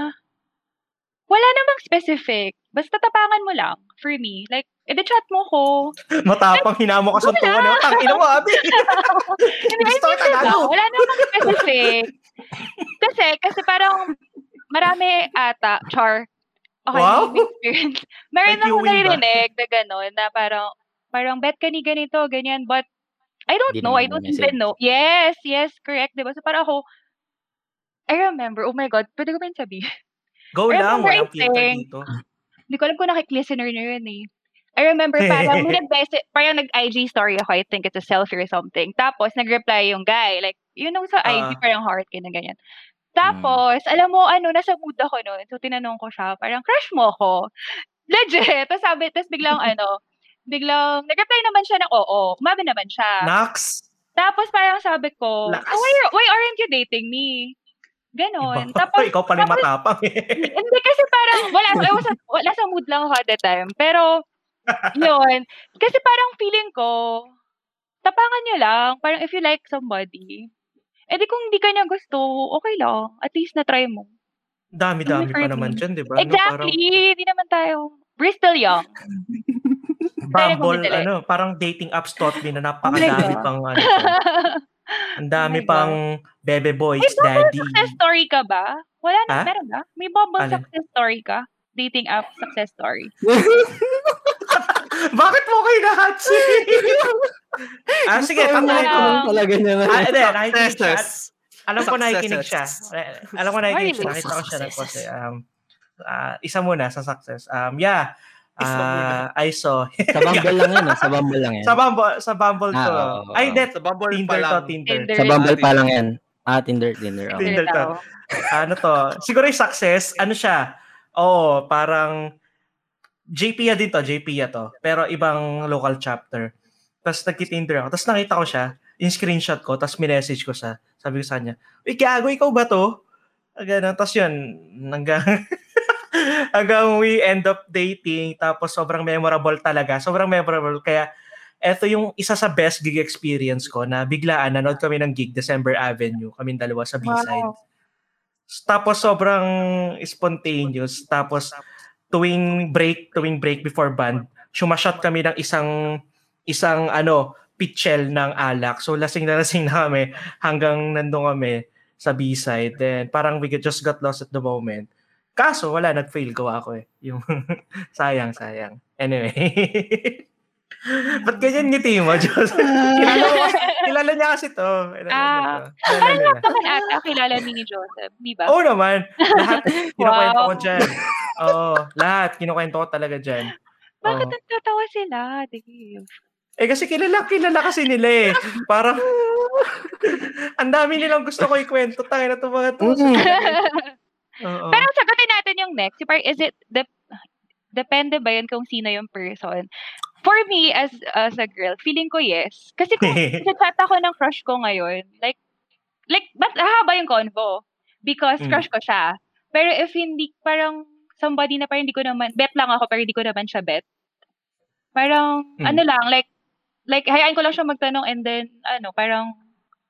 wala namang specific. Basta tapangan mo lang. For me. Like, edi-chat mo ko. matapang hinamo ka sa tuwa na, tang ina mo, Abby! Hindi, Gusto lalo. ano, wala namang specific. kasi, kasi parang marami ata, char. Okay, Wow. may experience. Meron Like ako you win ba? naririnig na gano'n, na parang, parang, bet ka ni ganito, ganyan, but, I don't Di know, I don't even know. Yes, yes, correct, diba? So, parang ako, I remember, oh my God, pwede ko ba yun sabihin? Go I lang, walang I filter think- dito. Hindi ko alam kung nakik-listener na yun eh. I remember parang nag-message, parang nag-IG story ako, I think it's a selfie or something. Tapos nag-reply yung guy, like, yun yung sa IG, Ah. parang heart, ganyan, ganyan. Tapos, alam mo, ano, nasa mood ako noon. So, tinanong ko siya, parang, crush mo ako. Legit. Tapos sabi, tapos biglang, ano, biglang, nag-reply naman siya ng oo. Umabi naman siya. Nax! Tapos parang sabi ko, oh, why, why aren't you dating me? Ganon. Iba. Tapos, ikaw pala tapos- matapang eh. hindi kasi parang wala I was wala sa mood lang ako at the time. Pero yun, kasi parang feeling ko tapangan niyo lang, parang if you like somebody. Eh di kung hindi ka niya gusto, okay lang. At least na-try mo. Dami-dami pa Prefer naman dyan, di ba? Exactly. Hindi naman tayo. We're still young. Parang Bumble, ano, parang dating apps taught me na Oh napakadami God. pang ano. Ang dami Oh my God. pang bebe boys, May Bumble daddy. success story ka ba? Wala na, Ha? meron ba? May Bumble Alin? success story ka? Dating app success story. Bakit mo kayo na-hot ah, sige, Parang tatanungin ko. wala. Ano talaga niya na. Ah, hindi, nakikinig siya. Successes. Alam ko nakikinig siya. Successes. Eh, Alam ko nakikinig siya. Nakita ko siya ng post eh. Um, ah, isa muna sa success. Um, yeah. Ah, I saw. Sa Bumble lang yan, ah. sa Bumble lang yan. sa Bumble, sa Bumble Ah, to. oo. Ay, that, Sa Bumble Tinder pa to, lang. Tinder. Tinder. Sa Bumble pa lang yan. Ah, Tinder, Tinder. Okay. Tinder to. Ano to, siguro yung success, ano siya, oo, parang, JP din to, JP to, pero ibang local chapter. Tapos nagki-Tinder ako, tapos nakita ko siya, yung screenshot ko, tapos minessage ko sa, sabi ko sa kanya, Uy, gago, ikaw ba to? Ah, Ganun, tapos yun, hanggang, hanggang we end up dating, tapos sobrang memorable talaga. Sobrang memorable. Kaya, eto yung isa sa best gig experience ko na biglaan, nanood kami ng gig, December Avenue, kami dalawa sa B-side. Wow. Tapos sobrang spontaneous. Tapos tuwing break, tuwing break before band, sumashot kami ng isang isang ano, pitchel ng alak. So lasing na lasing na kami hanggang nandun kami sa B-side. Then parang we just got lost at the moment. Kaso wala, nag-fail ko eh. Yung sayang, sayang. Anyway. Ba't ganyan ngiti mo, Diyos? kilala, mo kasi, kilala niya kasi to. Ah. Kilala Parang lahat naman ata kilala ni Joseph, di ba? Oo naman. Lahat kinukwento Wow. ko dyan. Oo, lahat kinukwento ko talaga dyan. Bakit Oo. nagtatawa sila, Dave? Eh kasi kilala, kilala kasi nila eh. Parang, ang dami nilang gusto ko ikwento. Tayo na itong mga to. Oo. Pero sagutin natin yung next. Si Par- Is it, dep- depende ba yun kung sino yung person? For me, as as a girl, feeling ko yes. Kasi kung chat ako ng crush ko ngayon, like, like, ba't hahaba yung convo? Because Mm. crush ko siya. Pero if hindi, parang somebody na parang hindi ko naman, bet lang ako pero hindi ko naman siya bet. Parang, Mm. ano lang, like, like, hayaan ko lang siya magtanong and then, ano, parang,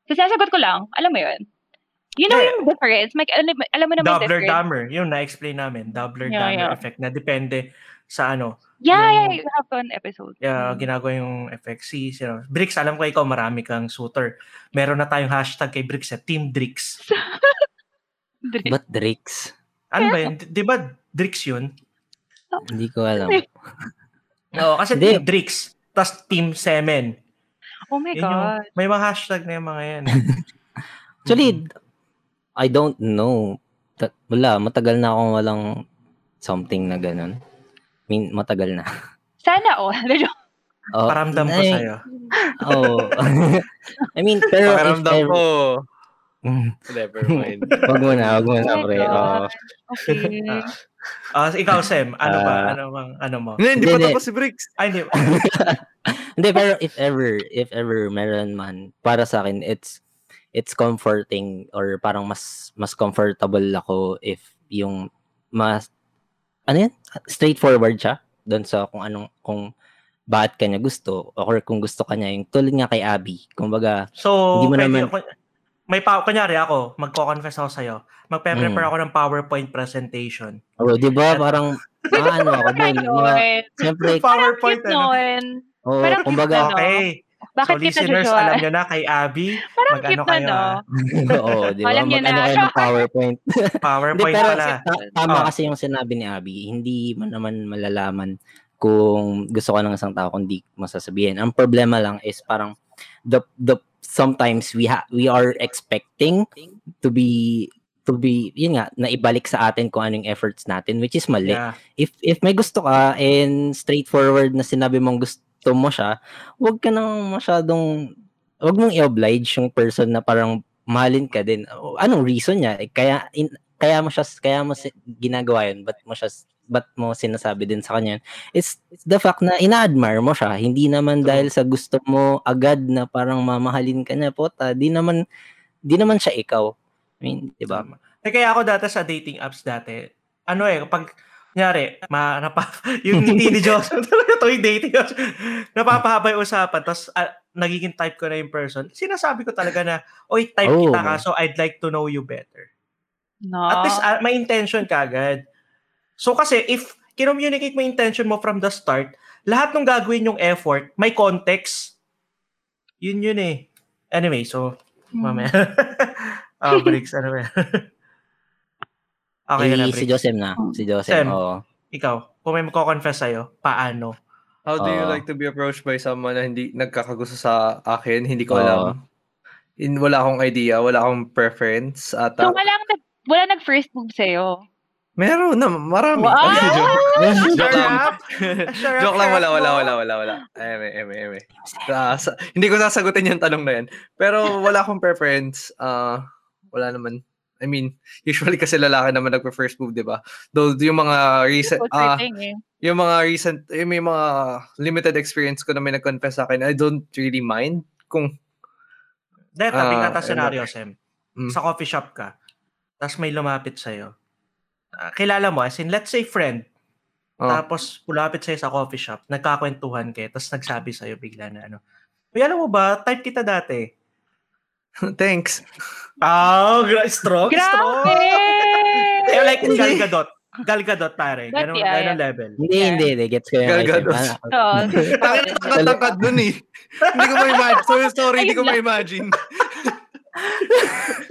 sinasagot ko lang. Alam mo yun? You know Yeah. yung difference? Like, alam, alam mo naman yung Doubler difference. dumber. Yun na-explain namin. Doubler Yeah, dumber yeah. effect na depende sa ano. Yeah, yeah, yung- you have an episode. Yeah, Mm. ginagawa yung effect. Si, si ano, Bricks, alam ko ikaw marami kang shooter. Meron na tayong hashtag kay Bricks, eh, Team Drix. Ba't Drix? Ano ba yun? Di- ba Drix yun? Hindi ko alam. Oo, kasi Hindi. Team Drix. Tapos Team Semen. Oh my Yun yung, God. may mga hashtag na yung mga yan. Actually, I don't know. Ta- wala, matagal na akong walang something na ganun. I mean, matagal na. Sana all. Oh, Paramdam ko ay, sa'yo. Oh. I mean, pero if Pakiramdam ever- ko. Never mind. wag mo na, wag mo na, Oh pre. Oo. Okay. Ah, ikaw, Sem, ano ba? Ah. Ano bang, ano mo? Hindi, hindi pa Hindi, tapos si Bricks. Ay, hindi. Hindi, pero if ever, if ever meron man, para sa akin, it's it's comforting or parang mas mas comfortable ako if yung mas ano yan? Straightforward siya doon sa kung anong kung bakit kanya gusto or kung gusto kanya yung tulad nga kay Abby. Kumbaga, So, Hindi mo naman- kun- may pa, kunyari ako, magko-confess ako sa'yo. Magpe-prepare Mm. ako ng PowerPoint presentation. oh, 'di ba parang ano ako doon. Siyempre, PowerPoint, Cute ano? nun. oh, Parang kumbaga, cute Okay. Bakit so, kita listeners, Joshua? alam nyo na kay Abby, Parang mag-ano cute na, kayo, no? ah. oo, 'di ba? Alam niyo na. Mag-ano kayo ng PowerPoint. PowerPoint pero pala. ta- tama Oh. kasi yung sinabi ni Abby. Hindi mo naman malalaman kung gusto ka ng isang tao kung di mo sasabihin. Ang problema lang is parang the the sometimes we ha, we are expecting to be to be yun nga naibalik sa atin kung anong efforts natin which is mali. Yeah. If if may gusto ka and straightforward na sinabi mong gusto mo siya, wag ka nang masyadong wag mong i-oblige yung person na parang mahalin ka din. Anong reason niya? Eh, Kaya in, kaya mo siya kaya mo si- ginagawa yun, but mo siya ba't mo sinasabi din sa kanya? It's, it's the fact na ina-admire mo siya. Hindi naman dahil sa gusto mo agad na parang mamahalin ka niya. Pota, di naman di naman siya ikaw. I mean, di ba? Eh, kaya ako dati sa dating apps dati, ano eh, kapag, kunyari, ma, napa, yung ngiti ni Joseph, talaga to yung dating napapahaba yung usapan, tapos ah, nagiging type ko na yung person, sinasabi ko talaga na, oy, type Oh. kita ka, so I'd like to know you better. No. At least, ah, may intention ka agad. So kasi, if kinommunicate mo intention mo from the start, lahat ng gagawin yung effort, may context. Yun yun eh. Anyway, so, Hmm. mamaya. oh, breaks, ano ba? Okay Eh, si. Joseph na. Si Joseph, Sem. oo. Ikaw, kung may magko-confess sa'yo, paano? How do you Oo. like to be approached by someone na hindi nagkakagusto sa akin? Hindi ko Oo. alam. In, wala akong idea, wala akong preference. At, So, ah, walang nag, wala nag-first move sa'yo. meron na, marami. Wow! Ay, joke. Joke lang. Joke lang, wala, wala, wala, wala, wala. Eme, eme, eme. Ah, sa- hindi ko sasagutin yung tanong na yan. Pero wala akong preference. Ah, wala naman. I mean, usually kasi lalaki naman nagpa-first move, di ba? Though yung mga recent, ah, thing eh. yung mga recent, yung may mga limited experience ko na may nag-confess sa akin, I don't really mind kung, Dahil tabi Ah, ka ta ano. scenario, Sem. Mm. Sa coffee shop ka, tapos may lumapit sa'yo. ah, kilala mo, as in, let's say friend, Oh. tapos pulapit sa'yo sa coffee shop, nagkakwentuhan kayo, tapos nagsabi sa'yo bigla na ano, Uy, alam mo ba, type kita dati. Thanks. Oh, gra- strong, strong. Grabe! Eh, like, Hindi. Gal Gadot. Gal Gadot, pare. Ganun, yeah, ganun yeah. level. Hindi, Yeah. hindi, hindi. Gets ko yung Galgados. item. Ah, Oo. Tangin na tangkad dun eh. hindi ko ma-imagine. So, sorry, hindi ko ma-imagine.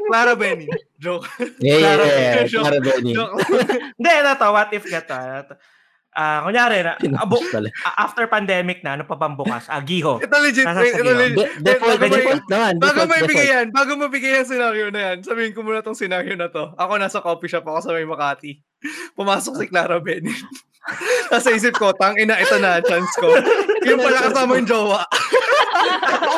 Clara Benny. Joke. Yeah, yeah, yeah. joke. Claro, Benny. Joke. Hindi, to, what if ka Ah, kunyari, na, abo, after pandemic na, ano pa bang bukas? Ah, Giho. Ito legit. Nasa Wait, ito legit. De- default, bago may- default naman. Bago Default, mo ibigay yan, bago mo bigay yung scenario na yan, sabihin ko muna tong scenario na to. Ako nasa coffee shop ako sa may Makati. Pumasok si Clara Benny. Nasa isip ko, tang ina, ito na, chance ko. Yung pala kasama yung jowa.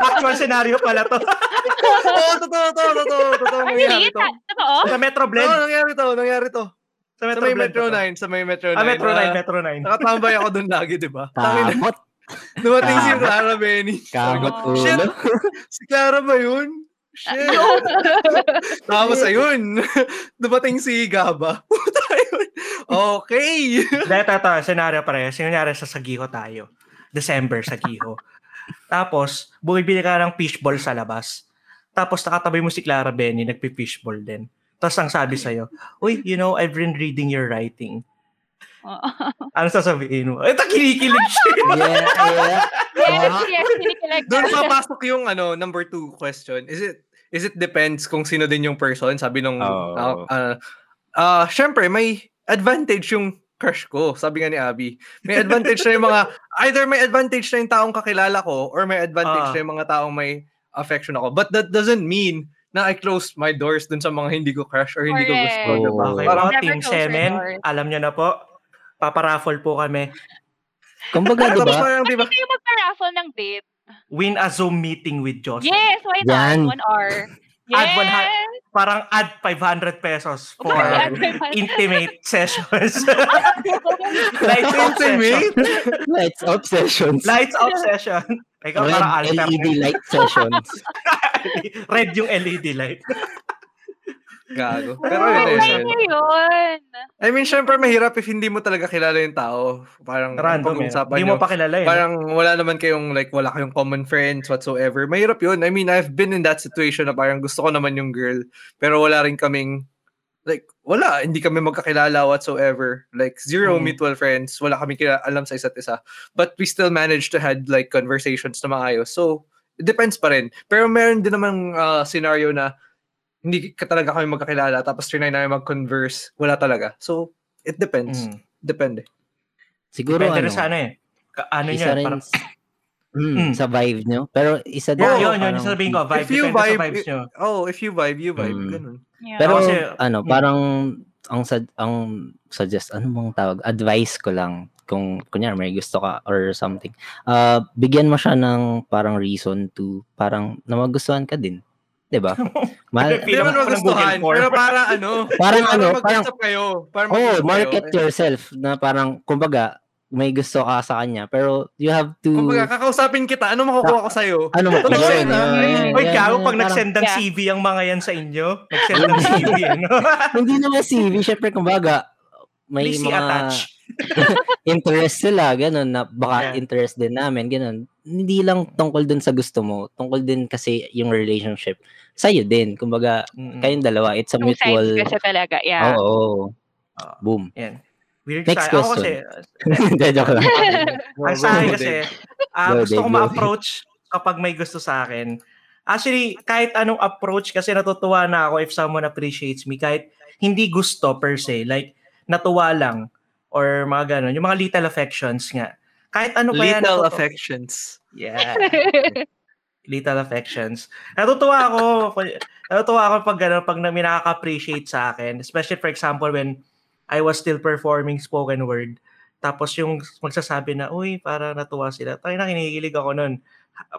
Actual scenario pala to. Oo, totoo, totoo, totoo, totoo, nangyari to. Ta- Totoo? sa Metro Oo, Blend. nangyari to, nangyari to. Sa Sa Metro may Blend. Metro to. 9, sa may Metro 9. Ah, Metro 9, na- Metro 9. Nakatambay ako doon lagi, di ba? Kamot. dumating si. Clara Benny. Kamot Oh. Shit. ulo. Si Clara ba yun? Shit. Tapos ayun, dumating si Gaba. Puta yun. Okay. Dahil ito, scenario pare. Kunyari sa Sagiho tayo. December, Sagiho. Tapos, bumibili ka ng fishball sa labas. Tapos nakatabi mo si Clara Benny, nagpi-fishball din. Tapos ang sabi sa'yo, Uy, you know, I've been reading your writing. Ano sasabihin mo? Ito, kinikilig siya. Yeah, yeah. Yes, yes, kinikilig Doon papasok yung ano, number two question. Is it is it depends kung sino din yung person? Sabi nung Oo. ah ah, ah, syempre may advantage yung crush ko. Sabi nga ni Abby. May advantage na yung mga either may advantage na yung taong kakilala ko or may advantage Ah. na yung mga taong may affection ako. But that doesn't mean na I close my doors dun sa mga hindi ko crush or hindi ko gusto. Correct. diba? Okay Parang, po, Never Team close your Semen, doors. alam nyo na po, paparaffle po kami. Kumbaga, di tapos ba? parang, Pwede diba? kayo magpa-raffle ng date. Win a Zoom meeting with Joseph. Yes, why not? Yan. One hour. Add Yes. one ha- Parang add 500 pesos for Add intimate sessions. Lights out session. Intimate? Lights up sessions. Lights out session. Ikaw parang Red alter. LED light sessions. Red yung LED light. Gago. Pero yun, yun, yun. yun. I mean, syempre mahirap if hindi mo talaga kilala yung tao. Parang Random eh. pag-uusapan Hindi nyo, mo pa kilala eh. Parang wala naman kayong like wala kayong common friends whatsoever. Mahirap yun. I mean, I've been in that situation na parang gusto ko naman yung girl pero wala rin kaming like wala, hindi kami magkakilala whatsoever. Like zero Mm. mutual friends, wala kami kila alam sa isa't isa. But we still managed to had like conversations na maayos. So, it depends pa rin. Pero meron din namang uh, scenario na hindi ka talaga kami magkakilala tapos trinay namin mag-converse. Wala talaga. So, it depends. Mm. Depende. Siguro Depende ano, sa ano eh. Ka- ano isa niya, rin parang, mm, Mm. sa vibe nyo. Pero isa din, yeah, yun, yun, yung sabihin ko, vibe, If you depende sa vibe, vibes nyo. Oh, if you vibe, you vibe. Mm. Ganun. Yeah. Pero Kasi- ano, mm. parang ang sad, ang suggest ano bang tawag? Advice ko lang kung kunyari may gusto ka or something. Uh, bigyan mo siya ng parang reason to parang na magustuhan ka din. 'Di ba? Mahal, Hindi naman magustuhan, pero para ano, Parang para ano, mag-usap kayo. Para oh, market kayo. yourself na parang kumbaga may gusto ka sa kanya pero you have to Kumbaga, kakausapin kita, ano makukuha ko sa'yo? ano mo yun, yun, ah. yun, gago pag parang- nag-send ng. CV ang mga yan sa inyo. Nag-send ng CV, ano? hindi naman CV, syempre kumbaga may Please mga attach. interest sila, ganun, na baka Yeah. interest din namin, ganun. Hindi lang tungkol dun sa gusto mo, tungkol din kasi yung relationship sa'yo din. Kumbaga, kayong dalawa, it's a Two sides mutual, kasi talaga, yeah. oo, Ah. boom. Yan. Weird Next sa Ako kasi, Hindi, joke lang. ang sa akin kasi, Go, gusto ko Dave, go. ma-approach kapag may gusto sa akin. Actually, kahit anong approach, kasi natutuwa na ako if someone appreciates me, kahit hindi gusto per se, like, natuwa lang, or mga ganon, yung mga little affections nga. Kahit ano pa yan. Little affections. Yeah. little affections. Natutuwa ako, natutuwa ako pag gano'n, pag may nakaka-appreciate sa akin. Especially, for example, when I was still performing spoken word. Tapos yung magsasabi na, uy, para natuwa sila. Tayo na, kinikilig ako nun.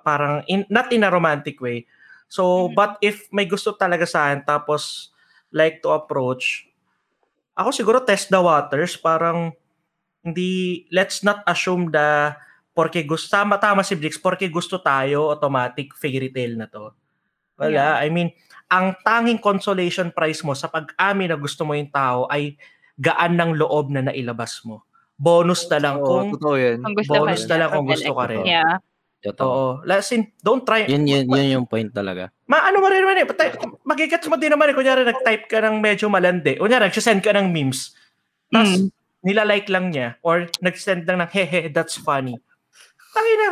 Parang, in, not in a romantic way. So, Mhm. but if may gusto talaga sa akin, tapos like to approach, ako siguro test the waters. Parang, hindi, let's not assume the porque gusto, tama, tama si Blix, porque gusto tayo, automatic fairy tale na to. Wala. I mean, ang tanging consolation prize mo sa pag-amin na gusto mo yung tao ay gaan ng loob na nailabas mo. Bonus na lang kung totoo yan. Kung gusto bonus na lang kung gusto ka rin. Yeah. Totoo. Oo. Lasin, don't try. Yun, yun, yun yung point talaga. Ma, ano mo rin naman eh. Magigets mo din naman eh. Kunyari, nag-type ka ng medyo malandi. Kunyari, nag-send ka ng memes. Tapos, Mm. Nilalike lang niya. Or, nag-send lang ng, hehe, that's funny. Tayo na.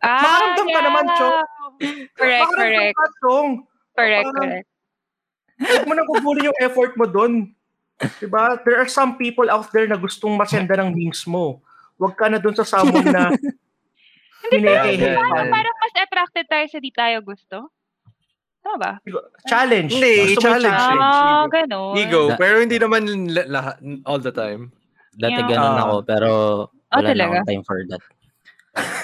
Ah, Makaramdam ka naman, Chong. Correct, Makaramdam correct. ka, Chong. Correct, Parang- correct. Huwag mo nang gugulin yung effort mo doon. Diba? There are some people out there na gustong masenda ng memes mo. Huwag ka na doon sa someone na Yeah, hinihihate yeah, yeah. Parang mas attracted tayo sa di tayo gusto. Tama ba? Challenge. Hindi, challenge. Ah, ego. ganun. Ego, pero hindi naman la- lahat all the time. Dati Yeah. ganun Ah. ako, pero Ah, wala na talaga? akong time for that.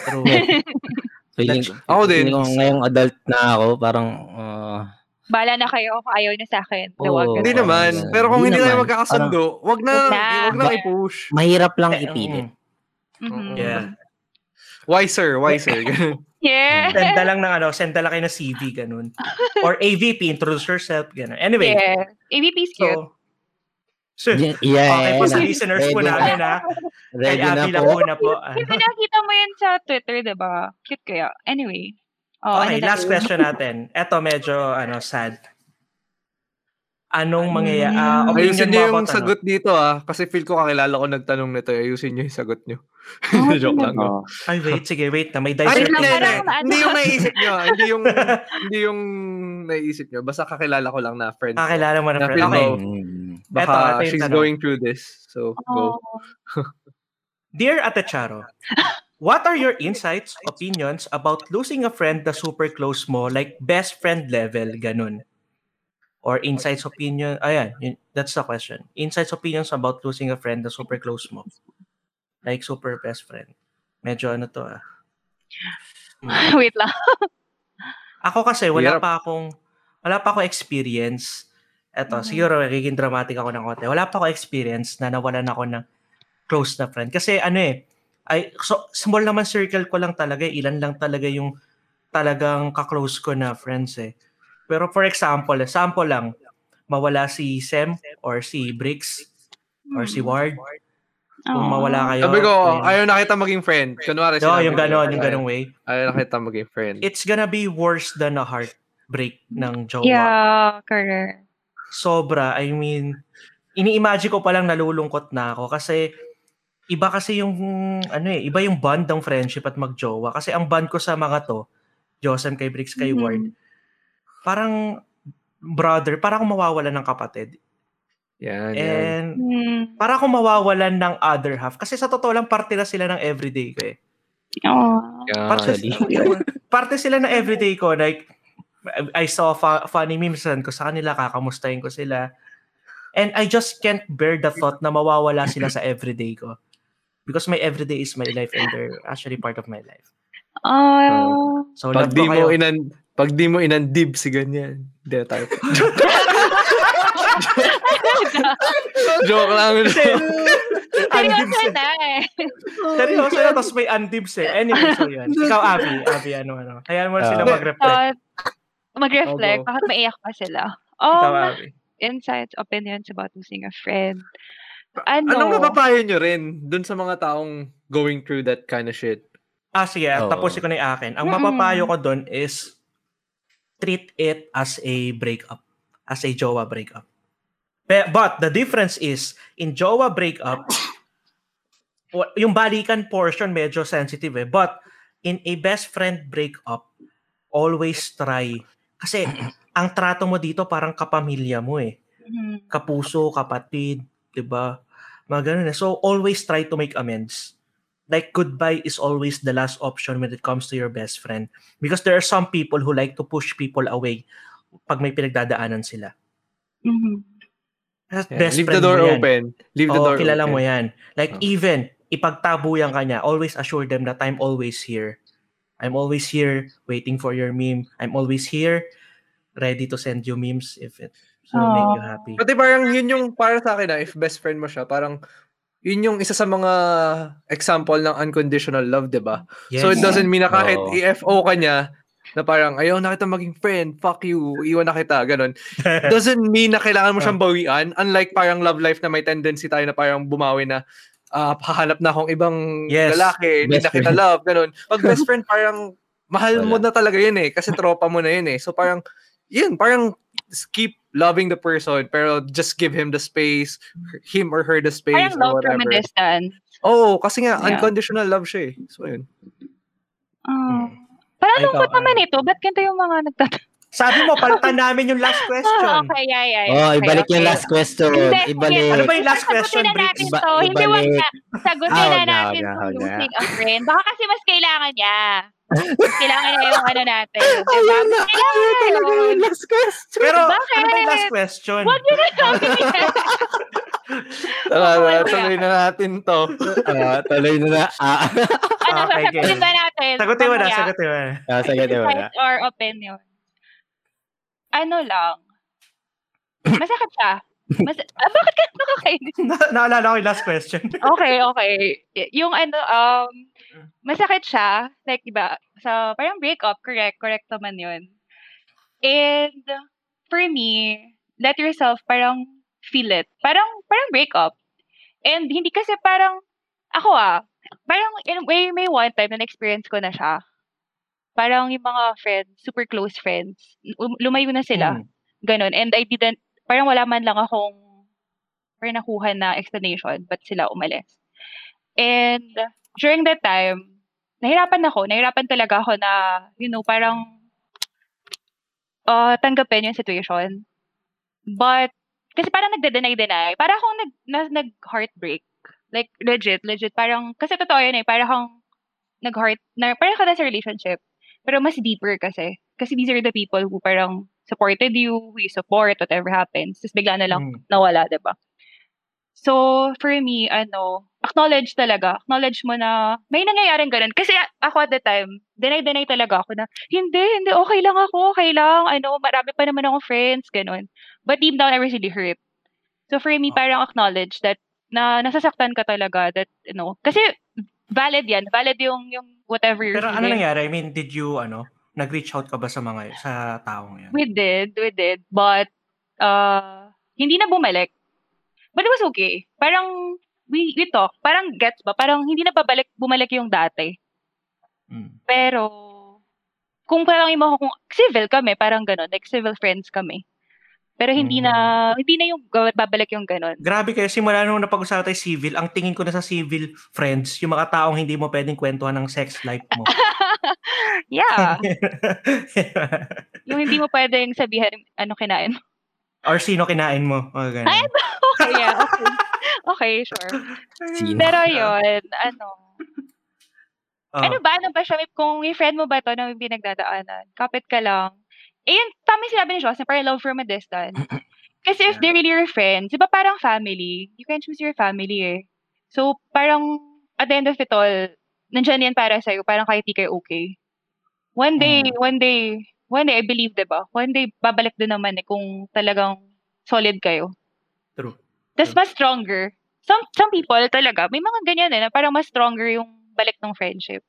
True. Feeling, Ako din. feeling ko ngayong adult na ako, parang, uh, Bala na kayo kung ayaw niyo sa akin. Luwag. Hindi naman. ganun. Pero kung Hindi hindi tayo naman. magkakasundo, wag na, Wag na. wag na i-push. mahirap lang Eh, ipilit. mm. Mhm. Yeah. Wiser, wiser. Ganun. Yeah. Senda lang ng ano, senda lang kayo ng CV, ganun. Or AVP, introduce yourself, ganun. Anyway, Yeah. AVP is cute. so, so Y- Yeah, okay po sa na. listeners po Ready na. namin ha. Kay Ready na lang po. po na po. Kasi nakita mo yun sa Twitter, diba? Cute kaya. Anyway. Oh, Okay, ano na last yun? question natin. Ito medyo ano sad. Anong Ano mangyayari? Uh, opinion Ayusin mo niyo yung ano? sagot dito ah. Kasi feel ko kakilala ko nagtanong nito. Ayusin niyo yung sagot niyo. Oh, Joke lang. no? Ay, wait. Sige, wait na. May Ay, dissert. hindi, hindi, hindi. ano. Hindi yung naiisip niyo. ah. Hindi yung, hindi yung naiisip niyo. Basta kakilala ko lang na friend. ko. Kakilala mo na Na friend. Okay. mo. Mm. Baka Eto, she's tanong. going through this. So, go. Oh. Dear Ate Charo, what are your insights, opinions about losing a friend na super close mo, like best friend level, ganun? Or insights, opinion, ayan, yun, that's the question. Insights, opinions about losing a friend na super close mo. Like super best friend. Medyo ano to ah. Wait lang. Ako kasi wala Hirap. pa akong wala pa akong experience. Eto, Mhm. siguro magiging dramatic ako ng konti. Wala pa akong experience na nawalan ako ng close na friend. Kasi ano eh, ay, so, small naman circle ko lang talaga. eh. Ilan lang talaga yung talagang kaklose ko na friends eh. Pero for example, sample lang, mawala si Sem or si Bricks or si Ward. Kung Oh. mawala kayo. Sabi ko, ayun. ayaw na kita maging friend. Kunwari No, yung ganon, yung ganong way. Ayaw na kita maging friend. It's gonna be worse than a heartbreak ng jowa. Yeah, correct. sobra. I mean, ini-imagine ko palang nalulungkot na ako kasi iba kasi yung ano eh, iba yung bond ng friendship at magjowa. Kasi ang bond ko sa mga to, Josem kay Bricks kay Mhm. Ward, parang brother, parang akong mawawalan ng kapatid. Yan, yan. And Hmm. parang akong mawawalan ng other half. Kasi sa totoo lang, parte na sila ng everyday ko eh. Oh. Yan. Parte, parte sila ng everyday ko. Like, I saw fa- funny memes rin ko sa kanila, kakamustahin ko sila. And I just can't bear the thought na mawawala sila sa everyday ko. Because my everyday is my life and they're actually part of my life. Oh. So, Pag love di mo kayo. inan pag di mo inandib si ganyan. Hindi na tayo. Joke lang. Seryoso eh. na eh. Seryoso na, tapos may undibs eh. Anyway, so yun. Ikaw, Abby. Abby, ano, ano. Hayaan mo na sila Ah. mag-reflect. So, mag-reflect. Bakit maiyak pa sila? Ikaw, Um, Abby. insights, opinions about losing a friend. Ano? Anong napapayo nyo rin dun sa mga taong going through that kind of shit? Ah, sige. Oo. Tapusin ko na yung akin. Ang Mm-mm. mapapayo ko doon is treat it as a breakup. As a jowa breakup. But the difference is, in jowa breakup, yung balikan portion medyo sensitive eh. But in a best friend breakup, always try. Kasi ang trato mo dito parang kapamilya mo eh. Mhm. Kapuso, kapatid, 'di ba? Mga ganun eh. So always try to make amends. Like goodbye is always the last option when it comes to your best friend because there are some people who like to push people away pag may pinagdadaanan sila. Mhm. That's Yeah, Best Leave friend the door mo yan. open. Leave the Oo, door kilala open. mo yan. Like Oh. even ipagtabuyan ka niya, always assure them that I'm always here. I'm always here waiting for your meme. I'm always here ready to send you memes if it will make you happy. Pati parang yun yung para sa akin na if best friend mo siya, parang yun yung isa sa mga example ng unconditional love, 'di ba? So it Yes. doesn't mean na kahit Oo. i-FO ka niya, na parang ayaw na kita maging friend, fuck you, iwan na kita, ganun. Doesn't mean na kailangan mo siyang bawian. Unlike parang love life na may tendency tayo na parang bumawi na ah hahanap na akong ibang Yes. lalaki, hindi na kita friend. love, ganun. Pag best friend, parang mahal mo na talaga yun eh, kasi tropa mo na yun eh. So parang, yun, parang keep loving the person, pero just give him the space, him or her the space, Parang or love from a whatever. distance. Oo, kasi nga, Yeah. unconditional love siya eh. So yun. Oh. Hmm. Parang lungkot naman ano? ito. Ba't ganito yung mga nagtatanong? Sabi mo, palitan namin yung last question. okay, yeah, yeah. Oh, okay, ibalik yung okay. last question. Hindi, Ibalik. Ano ba yung last Sagutin question, na Bricks? natin Iba- to. Hindi wag na. Sagutin Ah, na na, natin na, na. losing a friend. Baka kasi mas kailangan niya. Kailangan niya yung ano natin. Diba? Ayun na, kailangan ayun talaga yun. yung last question. Pero, Bakit? ano ba yung last question? Wag niyo na yan. Tara, tara, wala. tuloy na natin to. Ah, tuloy na na. Ah, Ano, Okay, okay. sasagutin ba natin? Sagutin mo na, sagutin mo na. ah sagutin mo na. Or opinion? Ano lang. Masakit siya. Mas, ah, bakit ka nakakainis? Na- naalala ko yung last question. Okay, okay. Y- Yung ano, um, masakit siya. Like, diba, sa parang breakup, correct, correct naman yun. And, for me, let yourself parang feel it. Parang, parang breakup. And hindi kasi parang, ako ah, parang in, may, may one time na experience ko na siya. Parang yung mga friends, super close friends, um, lumayo na sila. Hmm. Ganon. And I didn't, parang wala man lang akong parang nakuha na explanation ba't sila umalis. And during that time, nahirapan ako. Nahirapan talaga ako na, you know, parang uh, tanggapin yung situation. But, kasi parang nagde-deny-deny. Para akong nag, na, nag-heartbreak. Like, legit, legit. Parang, kasi totoo yun eh. Parang akong nag-heart, na, parang ka na sa relationship. Pero mas deeper kasi. Kasi these are the people who parang supported you, who you support, whatever happens. Tapos bigla na lang Hmm. nawala, 'di ba? So, for me, ano, acknowledge talaga. Acknowledge mo na may nangyayaring ganun. Kasi ako at the time, deny-deny talaga ako na, hindi, hindi, okay lang ako, okay lang. Ano, marami pa naman akong friends, ganun. But deep down, I was really hurt. So, for me, Oh. parang acknowledge that na nasasaktan ka talaga that, you know, kasi valid yan. Valid yung, yung whatever you're Pero ano feeling. nangyari? I mean, did you, ano, nag-reach out ka ba sa mga, sa taong yan? We did, we did. But, uh, hindi na bumalik. But it was okay. Parang, we, we talk. Parang gets ba? Parang hindi na babalik, bumalik yung dati. Mm. Pero, kung parang mo kung civil kami, parang ganun. Like, civil friends kami. Pero hindi na, hindi na yung babalik yung ganun. Grabe kayo, simula nung napag-usapan tayo civil, ang tingin ko na sa civil friends, yung mga taong hindi mo pwedeng kwentuhan ng sex life mo. yeah. yung hindi mo pwedeng sabihin, ano kinain mo. Or sino kinain mo. O, ganun. Ay, Okay, yeah. Okay. Okay, sure. Sino? Pero yun, ano, Oh. Ano ba? Ano ba siya? Kung may friend mo ba to na may pinagdadaanan, kapit ka lang. Eh, yun, tama yung sinabi ni Joss, na parang love from a distance. Kasi if they're really your friends, di ba parang family? You can choose your family eh. So, parang, at the end of it all, nandyan yan para sa'yo, parang kahit di kayo okay. One day, Mm. one day, one day, I believe, di ba? One day, babalik din naman eh kung talagang solid kayo. Tapos mas stronger. Some some people talaga, may mga ganyan eh, na parang mas stronger yung balik ng friendship.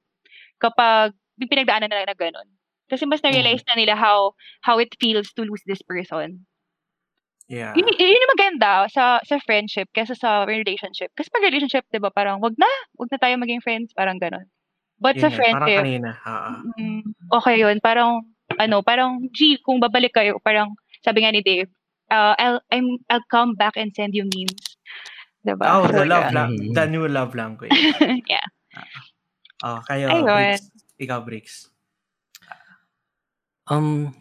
Kapag pinagdaanan na na gano'n. Kasi mas na-realize na nila how how it feels to lose this person. Yeah. Yun, yun yung maganda sa sa friendship kaysa sa relationship. Kasi pag relationship, 'di ba, parang wag na, wag na tayo maging friends, parang gano'n. But Yun sa nga, Parang friendship, kanina. Mm, okay yun. Parang, ano, parang, G, kung babalik kayo, parang, sabi nga ni Dave, uh, I'll, I'm, I'll come back and send you memes. Diba? Oh, So, the love, la- Mhm. the new love language. yeah. Oh, kayo, Ayun. Briggs. Ikaw, Briggs. Um,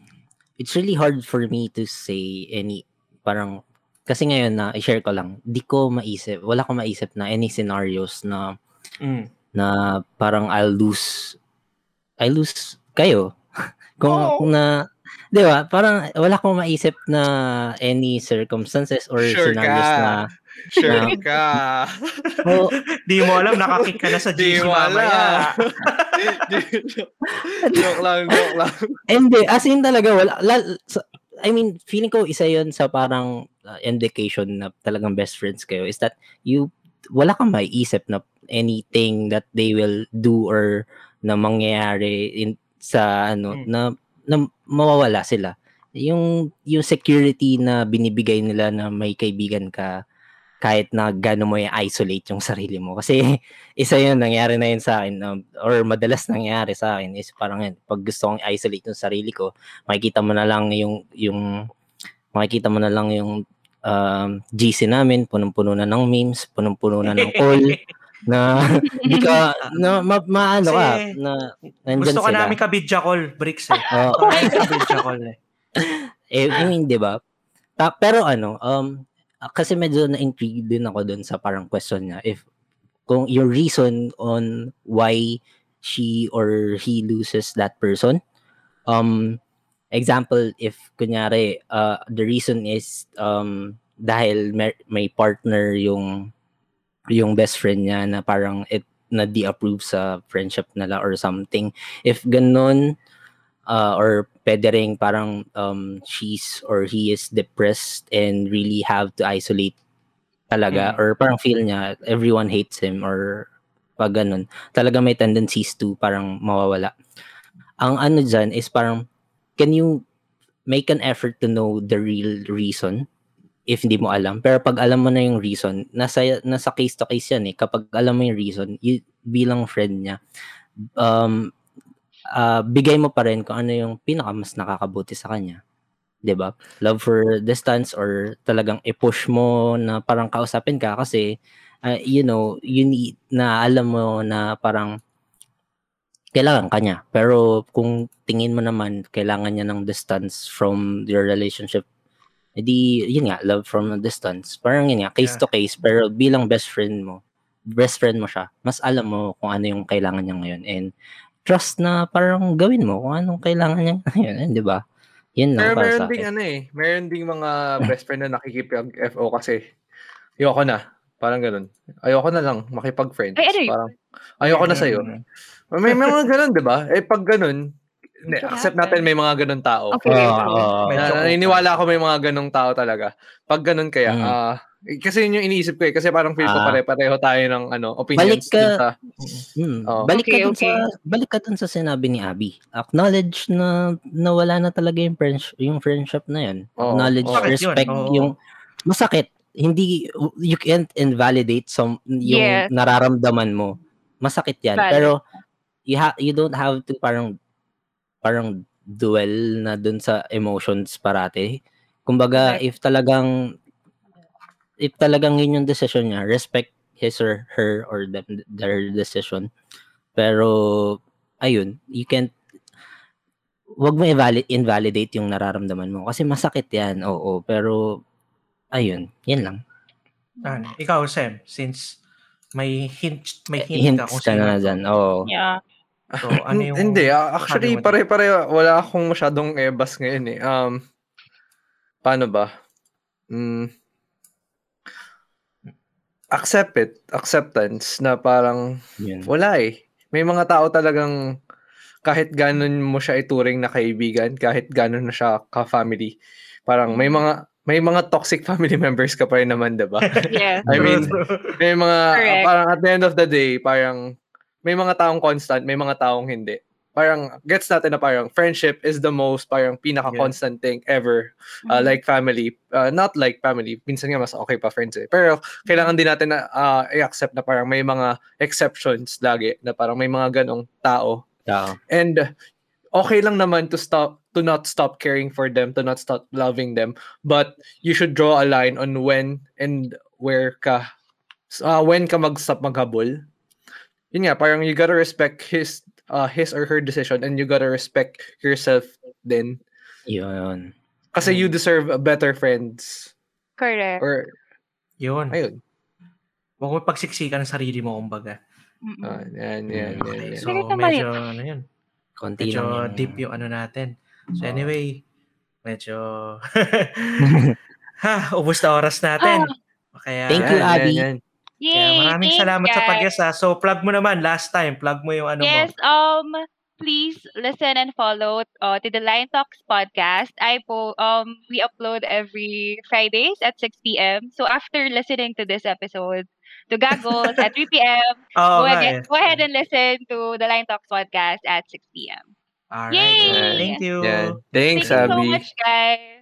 it's really hard for me to say any, parang, kasi ngayon na, i-share ko lang, di ko maisip, wala ko maisip na any scenarios na, Mm. na parang I'll lose, I lose kayo. Kung Oo. na, di ba, parang wala akong maisip na any circumstances or Sure scenarios ka. na, Sure Um, ka. oh, Di mo alam, nakakick ka na sa Di GC mo mamaya. joke lang, joke lang. Hindi, as in talaga, wala, la- sa- I mean, feeling ko isa yon sa parang uh, indication na talagang best friends kayo is that you, wala kang maiisip na anything that they will do or na mangyayari in sa ano Mm. na, na mawawala sila. Yung yung security na binibigay nila na may kaibigan ka kahit na gaano mo i-isolate yung sarili mo. Kasi isa yun, nangyari na yun sa akin, um, or madalas nangyari sa akin is parang yun, pag gusto kong i-isolate yung sarili ko, makikita mo na lang yung, yung makikita mo na lang yung um, GC namin, punong-puno na ng memes, punong-puno na ng call, na hindi ka, na ma, maano ka, na nandyan Gusto ka sila. namin ka-video call, Bricks eh. Oo. Gusto ka namin ka-video call eh. Eh, I mean, di ba? Ta- pero ano, um, kasi medyo na-intrigue din ako dun sa parang question niya. If, kung your reason on why she or he loses that person, um, example, if kunyari, uh, the reason is, um, dahil may, may partner yung, yung best friend niya na parang it, na di-approve sa friendship nila or something. If ganun, uh, or pwede rin parang um, she's or he is depressed and really have to isolate talaga Mm. or parang feel niya everyone hates him or pag ganun talaga may tendencies to parang mawawala ang ano dyan is parang can you make an effort to know the real reason if hindi mo alam pero pag alam mo na yung reason nasa nasa case to case yan eh kapag alam mo yung reason you, bilang friend niya um ah, bigay mo pa rin kung ano yung pinaka mas nakakabuti sa kanya. 'Di ba? Love for distance or talagang i-push mo na parang kausapin ka kasi ah, you know, you need na alam mo na parang kailangan ka niya. Pero kung tingin mo naman kailangan niya ng distance from your relationship, edi yun nga, love from a distance. Parang yun nga, case Yeah. to case, pero bilang best friend mo, best friend mo siya, mas alam mo kung ano yung kailangan niya ngayon. And trust na parang gawin mo kung anong kailangan niya ngayon, di ba? Yun lang Pero para meron sa ding akin. ano eh, meron ding mga best friend na nakikipag-FO kasi ayoko na. Parang ganun. Ayoko na lang makipag-friends. Ay, ano? Parang ayoko na. Mm. May, may mga ganun, di ba? Eh, pag ganun, hindi, accept natin may mga ganun tao. Okay. Na, open. naniniwala ako may mga ganung tao talaga. Pag ganun kaya, Mm. eh, kasi yun yung iniisip ko eh. Kasi parang feel ko Ah. pare-pareho tayo ng ano, opinions Balik ka- sa... Hmm. Oo. Balik ka Okay, dun okay. sa balik ka dun sa sinabi ni Abby. Acknowledge na nawala na talaga yung friendship, yung friendship na yun. Oo, Acknowledge, oo. Masakit yun, respect oo. yung masakit. Hindi you can't invalidate some yung Yes. nararamdaman mo. Masakit 'yan. Valid. Pero you ha- you don't have to parang parang duel na dun sa emotions parate. Kumbaga, Correct. if talagang if talagang yun yung decision niya, respect his or her or them, their decision. Pero, ayun, you can't, wag mo invalid, invalidate yung nararamdaman mo. Kasi masakit yan, oo. Pero, ayun, yan lang. Ano, ikaw, Sam, since may hint, may hint, Hints ka kung ka sino na dyan, oo. Yeah. So, ano yung... Hindi, actually, sabi mo pare-pare, wala akong masyadong ebas ngayon eh. Um, paano ba? Mm, accept it, acceptance, na parang Yun. wala eh. May mga tao talagang kahit ganun mo siya ituring na kaibigan, kahit ganun na siya ka-family, parang may mga may mga toxic family members ka pa rin naman, 'di ba? Yes. I mean, may mga Correct. parang at the end of the day, parang may mga taong constant, may mga taong hindi. Parang gets natin na parang friendship is the most parang pinaka-constant thing ever. Uh, Mhm. like family, uh, not like family. Minsan nga mas okay pa friends eh. Pero kailangan din natin na uh, i-accept na parang may mga exceptions lagi na parang may mga ganong tao. Tao. And uh, okay lang naman to stop to not stop caring for them, to not stop loving them, but you should draw a line on when and where ka uh, when ka mag-stop maghabol. Yun nga, parang you gotta respect his uh, his or her decision and you gotta respect yourself din. Yun. Kasi you deserve a better friends. Correct. Or, Yun. ayun. Huwag mo pagsiksikan ng sarili mo, kumbaga. Mm-mm. Ah, yan, yan, yan, Okay, yan. so medyo, ano yun, Konti medyo lang yung... deep yung ano natin. So anyway, medyo, ha, ubos na oras natin. Kaya, Thank you, Yan, Abby. yan, yan. Kaya Yay! maraming thanks, salamat sa guys. pag-guest ha. So plug mo naman, last time, plug mo yung ano Yes, mo. um, please listen and follow uh, to the Line Talks podcast. I po um we upload every Fridays at 6 p.m. So after listening to this episode, to Gaggles at 3 p.m., Oo go, ahead, eh. go ahead and listen to the Line Talks podcast at 6 p.m. Alright. Yay! Thank you. Thank Thanks, you so Abby. much, guys.